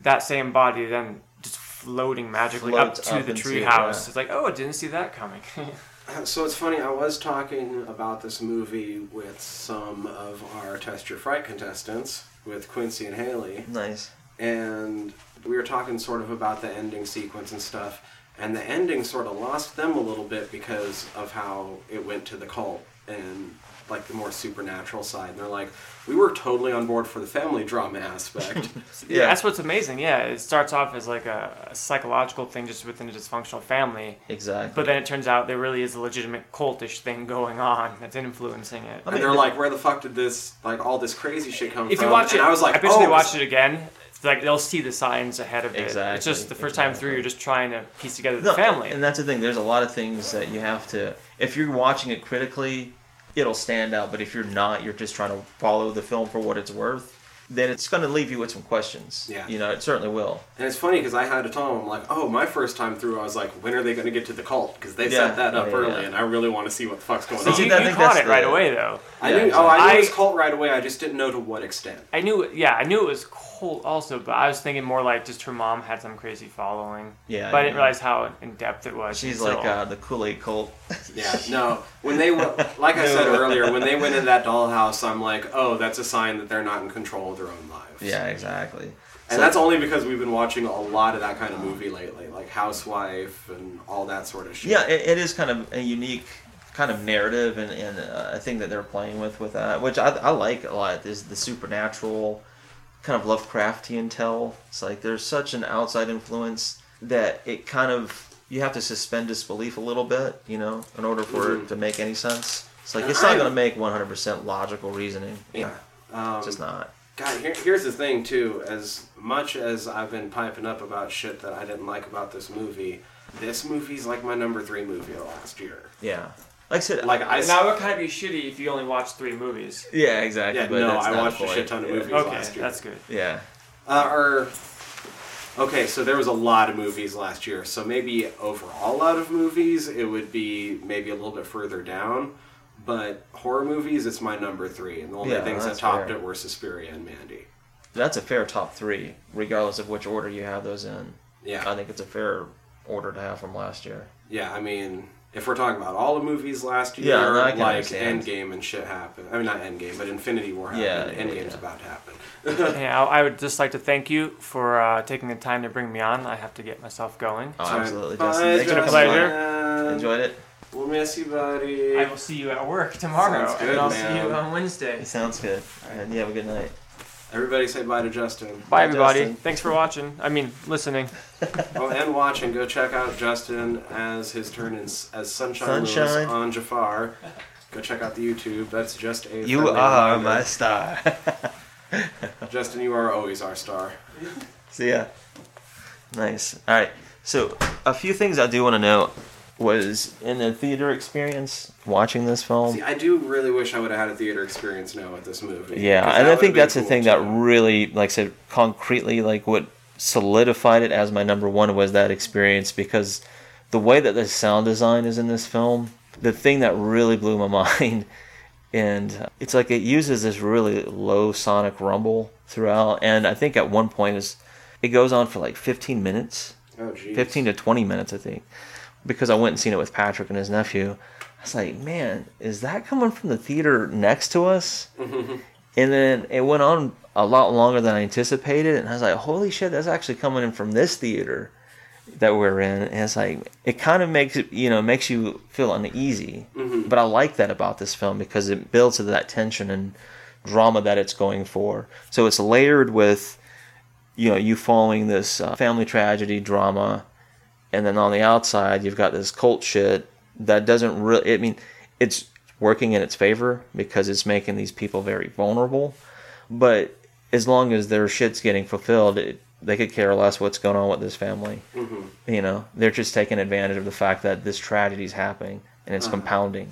That same body then just floating magically Floats up to up the treehouse. It's like, oh, I didn't see that coming. (laughs) (clears throat) So it's funny, I was talking about this movie with some of our Test Your Fright contestants, with Quincy and Haley, Nice. and we were talking sort of about the ending sequence and stuff, and the ending sort of lost them a little bit because of how it went to the cult and like the more supernatural side. And they're like, we were totally on board for the family drama aspect. (laughs) yeah. Yeah. that's what's amazing. Yeah, it starts off as like a, a psychological thing just within a dysfunctional family. Exactly. But then it turns out there really is a legitimate cultish thing going on that's influencing it. I and they're like, where the fuck did this, like, all this crazy shit come if from? If you watch and it, I was like, I bet oh, you they oh, watched it again. like they'll see the signs ahead of it. It's just the first time through, you're just trying to piece together the No, family. And that's the thing. There's a lot of things that you have to. If you're watching it critically, it'll stand out. But if you're not, you're just trying to follow the film for what it's worth. Then it's going to leave you with some questions. Yeah. You know, it certainly will. And it's funny because I had to tell them like, oh, my first time through, I was like, when are they going to get to the cult? Because they Yeah. set that up Yeah, early, yeah. and I really want to see what the fuck's going So on. see, you, you caught that's it right the- away though. I Yeah, knew, oh, I knew it was cult right away. I just didn't know to what extent. I knew, yeah, I knew it was cold also, but I was thinking more like just her mom had some crazy following. Yeah, but I didn't realize how in depth it was. She's until- like uh, the Kool Aid cult. (laughs) Yeah, no. When they were, like I said (laughs) earlier, when they went into that dollhouse, I'm like, oh, that's a sign that they're not in control of their own lives. yeah, exactly. And So- that's only because we've been watching a lot of that kind of movie lately, like Housewife and all that sort of shit. Yeah, it, it is kind of a unique kind of narrative and, and uh, a thing that they're playing with with that, which I, I like a lot. Is the supernatural kind of Lovecraftian tell. It's like there's such an outside influence that it kind of you have to suspend disbelief a little bit, you know, in order for it to make any sense. It's like And it's not going to make 100% logical reasoning. Yeah. Um, It's just not. God, here, here's the thing too. As much as I've been piping up about shit that I didn't like about this movie, this movie's like my number three movie of last year. Yeah. Like I said, Like I, now it would kind of be shitty if you only watch three movies. yeah, exactly. yeah, but no, that's I not watched a point. shit ton of Yeah. movies Okay, last year. that's good. Yeah. Uh, or okay, so there was a lot of movies last year. So maybe overall out of movies, it would be maybe a little bit further down. But horror movies, it's my number three, and the only Yeah, things that that's topped fair. it were Suspiria and Mandy. That's a fair top three, regardless of which order you have those in. Yeah, I think it's a fair order to have from last year. yeah. I mean, if we're talking about all the movies last year, Yeah, no, like understand. Endgame and shit happened. I mean, not Endgame, but Infinity War happened. Yeah, yeah, Endgame's yeah. about to happen. (laughs) Yeah, I I would just like to thank you for uh, taking the time to bring me on. I have to get myself going. Oh, absolutely, Bye, Justin. Thanks for Justin. coming Pleasure. on. Enjoyed it. We'll miss you, buddy. I will see you at work tomorrow, Sounds good, and I'll man. see you on Wednesday. It sounds good. And you have a good night. Everybody say bye to Justin. Bye, everybody. Justin. Thanks for watching. I mean, listening. (laughs) Oh, and watching. Go check out Justin as his turn in, as Sunshine, Lewis on Jafar. Go check out the YouTube. That's just a. You are reminder. my star. (laughs) Justin. You are always our star. See ya. Nice. All right. So a few things I do want to note was in a theater experience watching this film. See, I do really wish I would have had a theater experience now with this movie. Yeah, and I think that's the cool, thing that really, like I said, concretely, like what solidified it as my number one was that experience because the way that the sound design is in this film, the thing that really blew my (laughs) mind, and it's like it uses this really low sonic rumble throughout, and I think at one point is it goes on for like 15 minutes. Oh, 15 to 20 minutes, I think, because I went and seen it with Patrick and his nephew. I was like, man, is that coming from the theater next to us? and then it went on a lot longer than I anticipated, and I was like, holy shit, that's actually coming in from this theater that we're in. And it's like it kind of makes it, you know, makes you feel uneasy. But I like that about this film because it builds to that tension and drama that it's going for. So it's layered with you know you following this uh, family tragedy drama and then on the outside you've got this cult shit that doesn't really i mean it's working in its favor because it's making these people very vulnerable. But as long as their shit's getting fulfilled it, they could care less what's going on with this family. Mm-hmm. You know they're just taking advantage of the fact that this tragedy is happening and it's uh-huh. compounding.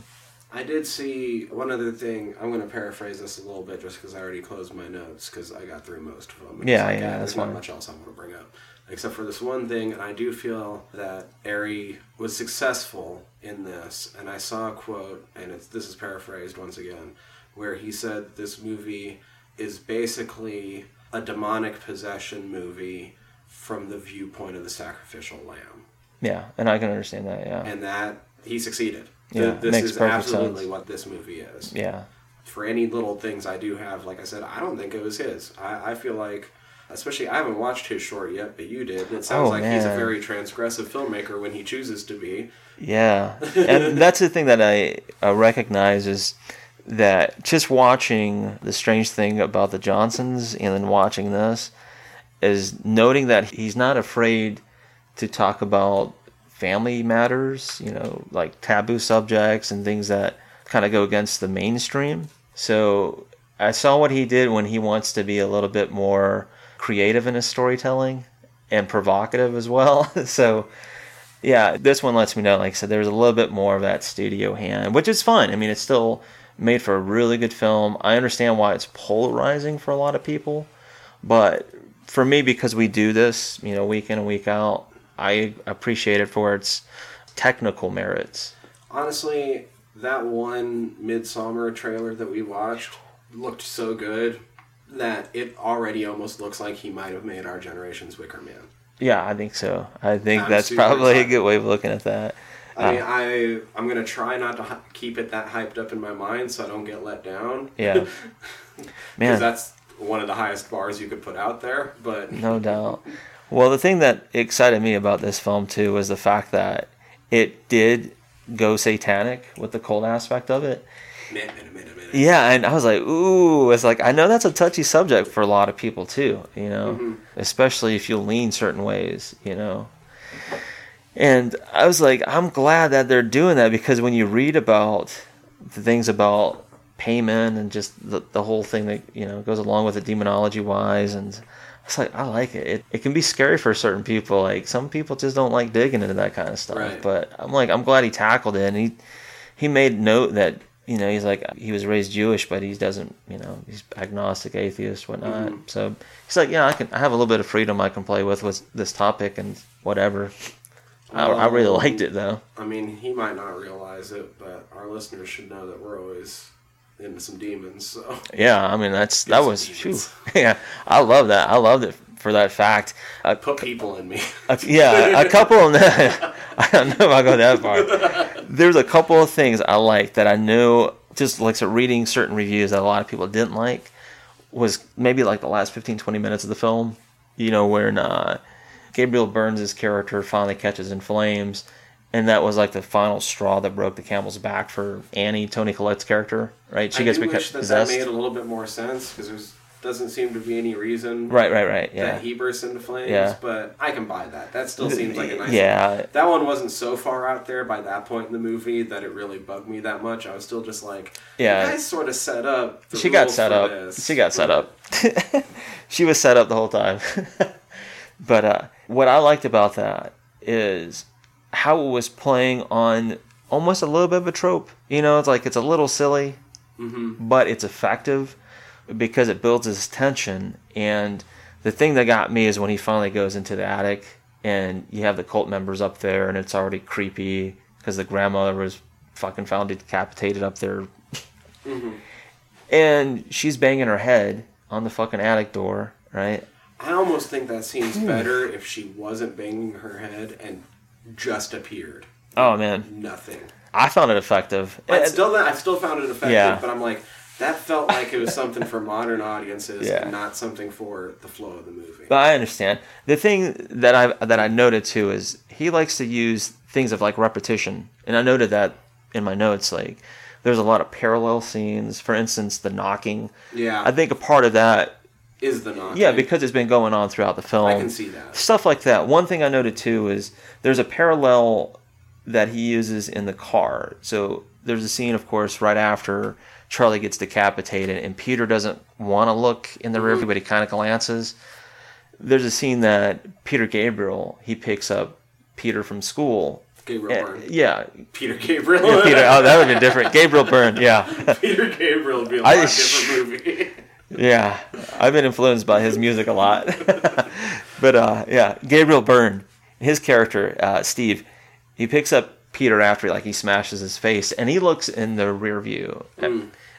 I did see one other thing. I'm going to paraphrase this a little bit just because I already closed my notes because I got through most of them. Yeah, yeah, uh, there's that's not much else I want to bring up except for this one thing. And I do feel that Ari was successful in this. And I saw a quote, and it's this is paraphrased once again, where he said this movie is basically a demonic possession movie from the viewpoint of the sacrificial lamb, yeah and i can understand that yeah and that he succeeded. Yeah, this is absolutely sense. what this movie is yeah for any little things I do have, like I said, I don't think it was his. I, I feel like, especially, I haven't watched his short yet, but you did. It sounds Oh, like he's a very transgressive filmmaker when he chooses to be. Yeah, and (laughs) that's the thing that I uh, recognize is that just watching the strange thing about the Johnsons and then watching this is noting that he's not afraid to talk about family matters, you know, like taboo subjects and things that kind of go against the mainstream. So I saw what he did when he wants to be a little bit more creative in his storytelling and provocative as well. (laughs) so, yeah, this one lets me know, like I said, there's a little bit more of that studio hand, which is fun. I mean, it's still made for a really good film. I understand why it's polarizing for a lot of people, but for me, because we do this, you know, week in and week out, I appreciate it for its technical merits. Honestly, that one Midsommar trailer that we watched looked so good that it already almost looks like he might have made our generation's Wicker Man. Yeah, I think so. I think I'm that's probably a good way of looking at that. I mean, uh, I I'm gonna try not to keep it that hyped up in my mind so I don't get let down. Yeah. (laughs) because Man, that's one of the highest bars you could put out there. But no doubt. Well, the thing that excited me about this film too was the fact that it did go satanic with the cult aspect of it. minute, minute, minute. Yeah, and I was like, ooh, it's like I know that's a touchy subject for a lot of people too, you know, mm-hmm. especially if you lean certain ways, you know. And I was like, I'm glad that they're doing that because when you read about the things about Paimon and just the, the whole thing that you know goes along with it demonology wise and it's like I like it. it. It can be scary for certain people. Like some people just don't like digging into that kind of stuff. Right. But I'm like I'm glad he tackled it and he he made note that you know he's like he was raised Jewish, but he doesn't you know he's agnostic, atheist, whatnot. So he's like yeah I can I have a little bit of freedom I can play with with this topic and whatever. I, I really Um, liked it though. I mean, he might not realize it, but our listeners should know that we're always into some demons. So Yeah, I mean that's that was (laughs) yeah. I love that. I loved it for that fact. Uh, put people in me. a, yeah, a (laughs) couple of them. (laughs) I don't know if I go that far. There's a couple of things I like that I know just like so reading certain reviews that a lot of people didn't like was maybe like the last 15 20 minutes of the film. You know when uh, Gabriel Byrne's character finally catches in flames. And that was like the final straw that broke the camel's back for Annie, Toni Collette's character, right? I gets do beca- wish that that made a little bit more sense because there doesn't seem to be any reason Right, right, right. Yeah. that he bursts into flames. Yeah. But I can buy that. That still seems like a nice. Yeah. That one wasn't so far out there by that point in the movie that it really bugged me that much. I was still just like, Yeah. guys sort of set up. She got set up. this. She got set up. (laughs) she was set up the whole time. (laughs) but uh, what I liked about that is how it was playing on almost a little bit of a trope. You know, it's like it's a little silly, but it's effective because it builds this tension. And the thing that got me is when he finally goes into the attic and you have the cult members up there and it's already creepy because the grandmother was fucking found decapitated up there and she's banging her head on the fucking attic door, right? I almost think that seems better if she wasn't banging her head and just appeared. Oh man, Nothing. I found it effective. But Uh, still, I still found it effective. Yeah. But I'm like, that felt like it was (laughs) something for modern audiences, Yeah. and not something for the flow of the movie. But I understand. The thing that I that I noted too is he likes to use things of like repetition, and I noted that in my notes. Like, there's a lot of parallel scenes. For instance, the knocking. yeah, I think a part of that, is the knocking. yeah, because it's been going on throughout the film. I can see that. stuff like that. One thing I noted too is there's a parallel that he uses in the car. So there's a scene, of course, right after Charlie gets decapitated, and Peter doesn't want to look in the rear view, but he kind of glances. There's a scene that Peter Gabriel he picks up Peter from school. Gabriel Byrne. yeah, Peter Gabriel. yeah, Peter. Oh, that would have been different. Gabriel Byrne. Yeah, (laughs) Peter Gabriel would be a I- lot different movie. (laughs) Yeah, I've been influenced by his music a lot. (laughs) but uh, yeah, Gabriel Byrne, his character uh, Steve, he picks up Peter after like he smashes his face, and he looks in the rear view at,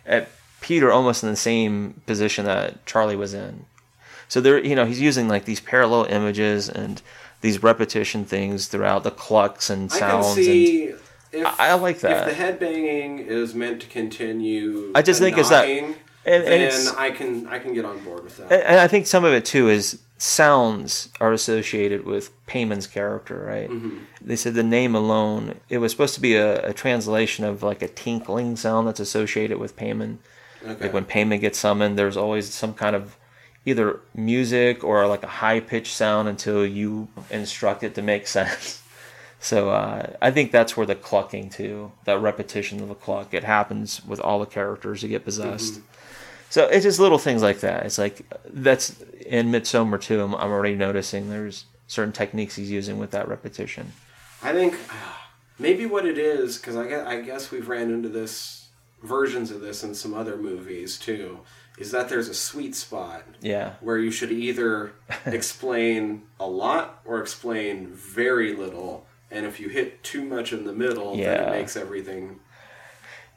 at Peter almost in the same position that Charlie was in. So there, you know, he's using like these parallel images and these repetition things throughout the clucks and I sounds. can see if I- I like that. If the headbanging is meant to continue, I just think it's that- and- and then I can I can get on board with that. and, and I think some of it too is sounds are associated with Paimon's character, right? Mm-hmm. They said the name alone, it was supposed to be a, a translation of like a tinkling sound that's associated with Paimon. okay. Like when Payman gets summoned, there's always some kind of either music or like a high pitched sound until you instruct it to make (laughs) sense. So uh, I think that's where the clucking too, that repetition of the cluck, it happens with all the characters who get possessed. So it's just little things like that. It's like that's in Midsommar too. I'm, I'm already noticing there's certain techniques he's using with that repetition. I think (sighs) maybe what it is because I guess, I guess we've ran into this versions of this in some other movies too. Is that there's a sweet spot Yeah. where you should either (laughs) explain a lot or explain very little, and if you hit too much in the middle, then Yeah. it makes everything.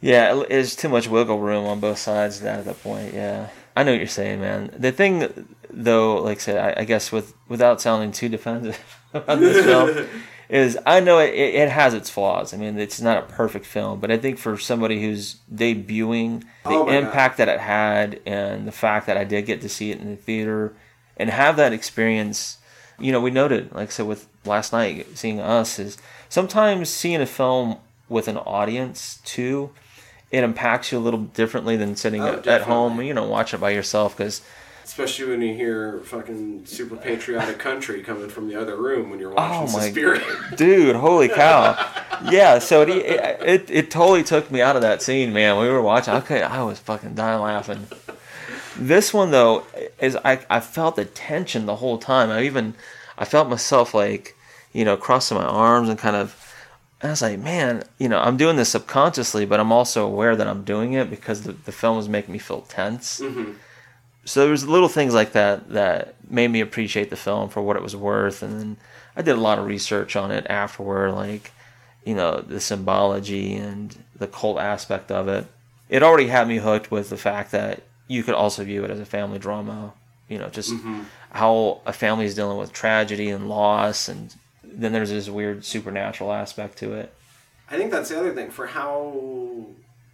Yeah, it- there's too much wiggle room on both sides at that point. Yeah, I know what you're saying, man. The thing, though, like I said, I, I guess with without sounding too defensive (laughs) about this film, (laughs) is I know it, it, it has its flaws. I mean, it's not a perfect film, but I think for somebody who's debuting, the Oh my God. impact that it had, and the fact that I did get to see it in the theater and have that experience, you know, we noted, like I said, with last night seeing us, is sometimes seeing a film with an audience too it impacts you a little differently than sitting Oh, at, at home, you know, watching it by yourself. Because Especially when you hear fucking super patriotic country coming from the other room when you're oh watching Oh my- Suspiria. (laughs) dude, holy cow, (laughs) yeah. So it, it it it totally took me out of that scene, man. We were watching. Okay, I was fucking dying laughing. This one though is I I felt the tension the whole time. I even I felt myself like you know crossing my arms and kind of. I was like, man, you know, I'm doing this subconsciously, but I'm also aware that I'm doing it because the, the film was making me feel tense. Mm-hmm. So there was little things like that that made me appreciate the film for what it was worth, and then I did a lot of research on it afterward, like you know the symbology and the cult aspect of it. It already had me hooked with the fact that you could also view it as a family drama. You know, just mm-hmm. how a family is dealing with tragedy and loss, and then there's this weird supernatural aspect to it. I think that's the other thing for how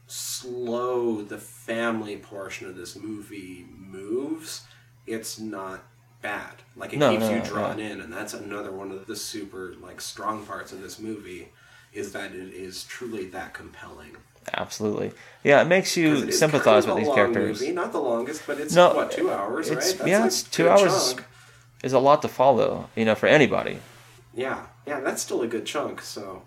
slow the family portion of this movie moves. It's not bad. Like it No, keeps no, you no, drawn yeah. in, and that's another one of the super like strong parts of this movie is that it is truly that compelling. Absolutely, yeah. It makes you it sympathize kind of with a these long characters. Movie, not the longest, but it's No, what two hours, it's- right? That's yeah, a it's two hours. chunk. Is a lot to follow, you know, for anybody. Yeah, yeah, that's still a good chunk. So,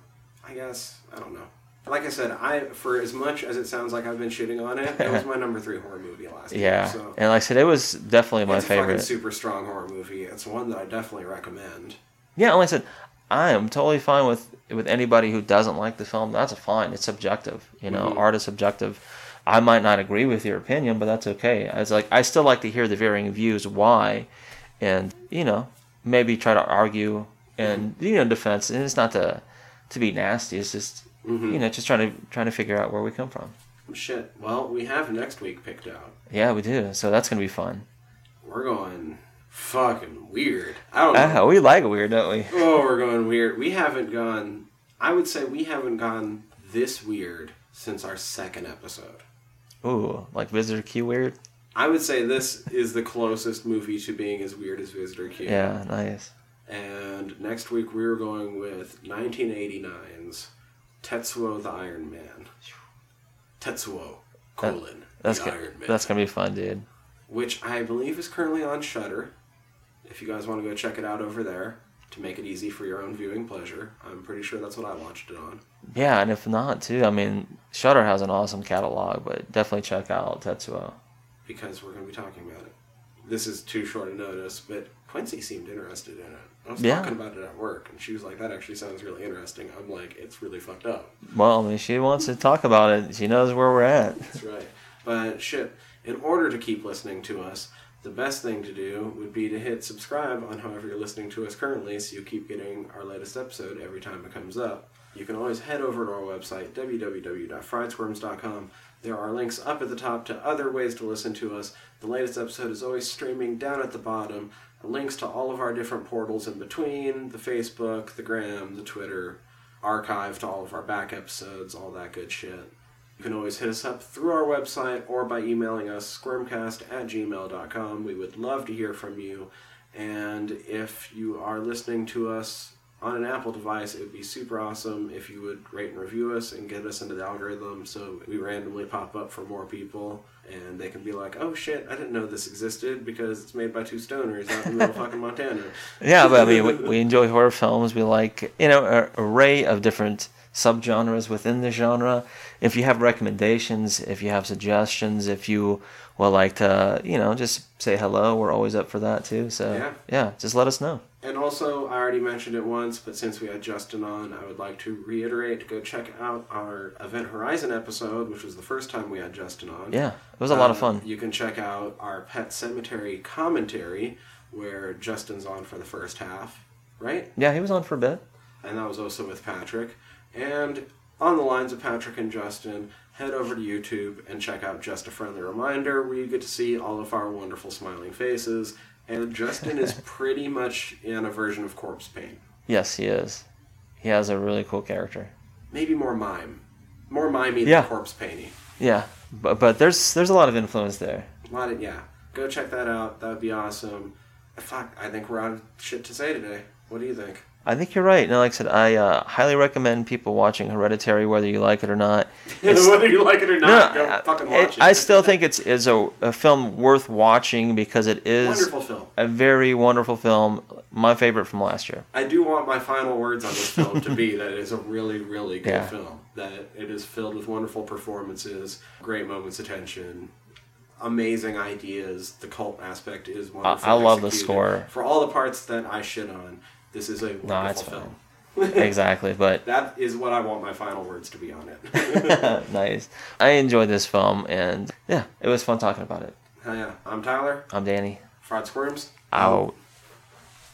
I guess I don't know. Like I said, I for as much as it sounds like I've been shitting on it, it was (laughs) my number three horror movie last year. Yeah, So and like I said, it was definitely my it's a favorite. super strong horror movie. It's one that I definitely recommend. Yeah, and like I said, I am totally fine with with anybody who doesn't like the film. That's fine. It's subjective. You know, Mhm. art is subjective. I might not agree with your opinion, but that's okay. It's like I still like to hear the varying views why, and you know, maybe try to argue and you know defense. And it's not to to be nasty. It's just you know just trying to trying to figure out where we come from. Shit. Well, we have next week picked out. Yeah, we do. So that's gonna be fun. We're going fucking weird. I don't know. Ah, we like weird, don't we? Oh, we're going weird. We haven't gone. I would say we haven't gone this weird since our second episode. Ooh, like Visitor Q weird. I would say this is the closest movie to being as weird as Visitor Q. Yeah, nice. And next week we're going with 1989's Tetsuo the Iron Man. Tetsuo colon That's the Iron Man, that's gonna be fun, dude. which I believe is currently on Shudder. If you guys want to go check it out over there to make it easy for your own viewing pleasure, I'm pretty sure that's what I watched it on. Yeah, and if not, too, I mean, Shudder has an awesome catalog, but definitely check out Tetsuo. because we're going to be talking about it. This is too short a notice, but Quincy seemed interested in it. I was Yeah. talking about it at work, and she was like, "That actually sounds really interesting." I'm like, "It's really fucked up." Well, I mean, she wants to talk about it. She knows where we're at. That's right. But shit, in order to keep listening to us, the best thing to do would be to hit subscribe on however you're listening to us currently, so you keep getting our latest episode every time it comes up. You can always head over to our website, www.friedsquirms.com. There are links up at the top to other ways to listen to us. The latest episode is always streaming down at the bottom. Links to all of our different portals in between the Facebook, the Gram, the Twitter, archive to all of our back episodes, all that good shit. You can always hit us up through our website or by emailing us squirmcast at gmail.com. We would love to hear from you. And if you are listening to us on an Apple device, it would be super awesome if you would rate and review us and get us into the algorithm so we randomly pop up for more people and they can be like, oh shit, I didn't know this existed because it's made by two stoners out in the middle of fucking Montana. (laughs) Yeah, but I mean, we, we enjoy horror films. We like, you know, an array of different subgenres within the genre. If you have recommendations, if you have suggestions, if you would like to, you know, just say hello, we're always up for that too. So Yeah. yeah just let us know. And also, I already mentioned it once, but since we had Justin on, I would like to reiterate to go check out our Event Horizon episode, which was the first time we had Justin on. Yeah, it was a lot of fun. Um, you can check out our Pet Sematary commentary, where Justin's on for the first half, right? Yeah, he was on for a bit. And that was also with Patrick. And on the lines of Patrick and Justin, head over to YouTube and check out Just a Friendly Reminder, where you get to see all of our wonderful smiling faces. And Justin is (laughs) pretty much in a version of Corpse Paint. Yes, he is. He has a really cool character. Maybe more mime. More mimey Yeah. than corpse painting. Yeah, but but there's there's a lot of influence there. A lot of, yeah. Go check that out. That would be awesome. Fuck, I think we're out of shit to say today. What do you think? I think you're right. No, like I said, I uh, highly recommend people watching Hereditary, whether you like it or not. (laughs) Whether you like it or no, not, go I- fucking watch it. I still think it's is a, a film worth watching because it is Wonderful film. a very wonderful film. My favorite from last year. I do want my final words on this film to be that it is a really, really good Yeah. film. That it is filled with wonderful performances, great moments of tension, amazing ideas. The cult aspect is wonderful. I love the score. For all the parts that I shit on, this is a wonderful No, it's film. exactly, (laughs) but That is what I want my final words to be on it. (laughs) nice. I enjoyed this film, and yeah, it was fun talking about it. Hell yeah. I'm Tyler. I'm Danny. Fraud Squirms. Out.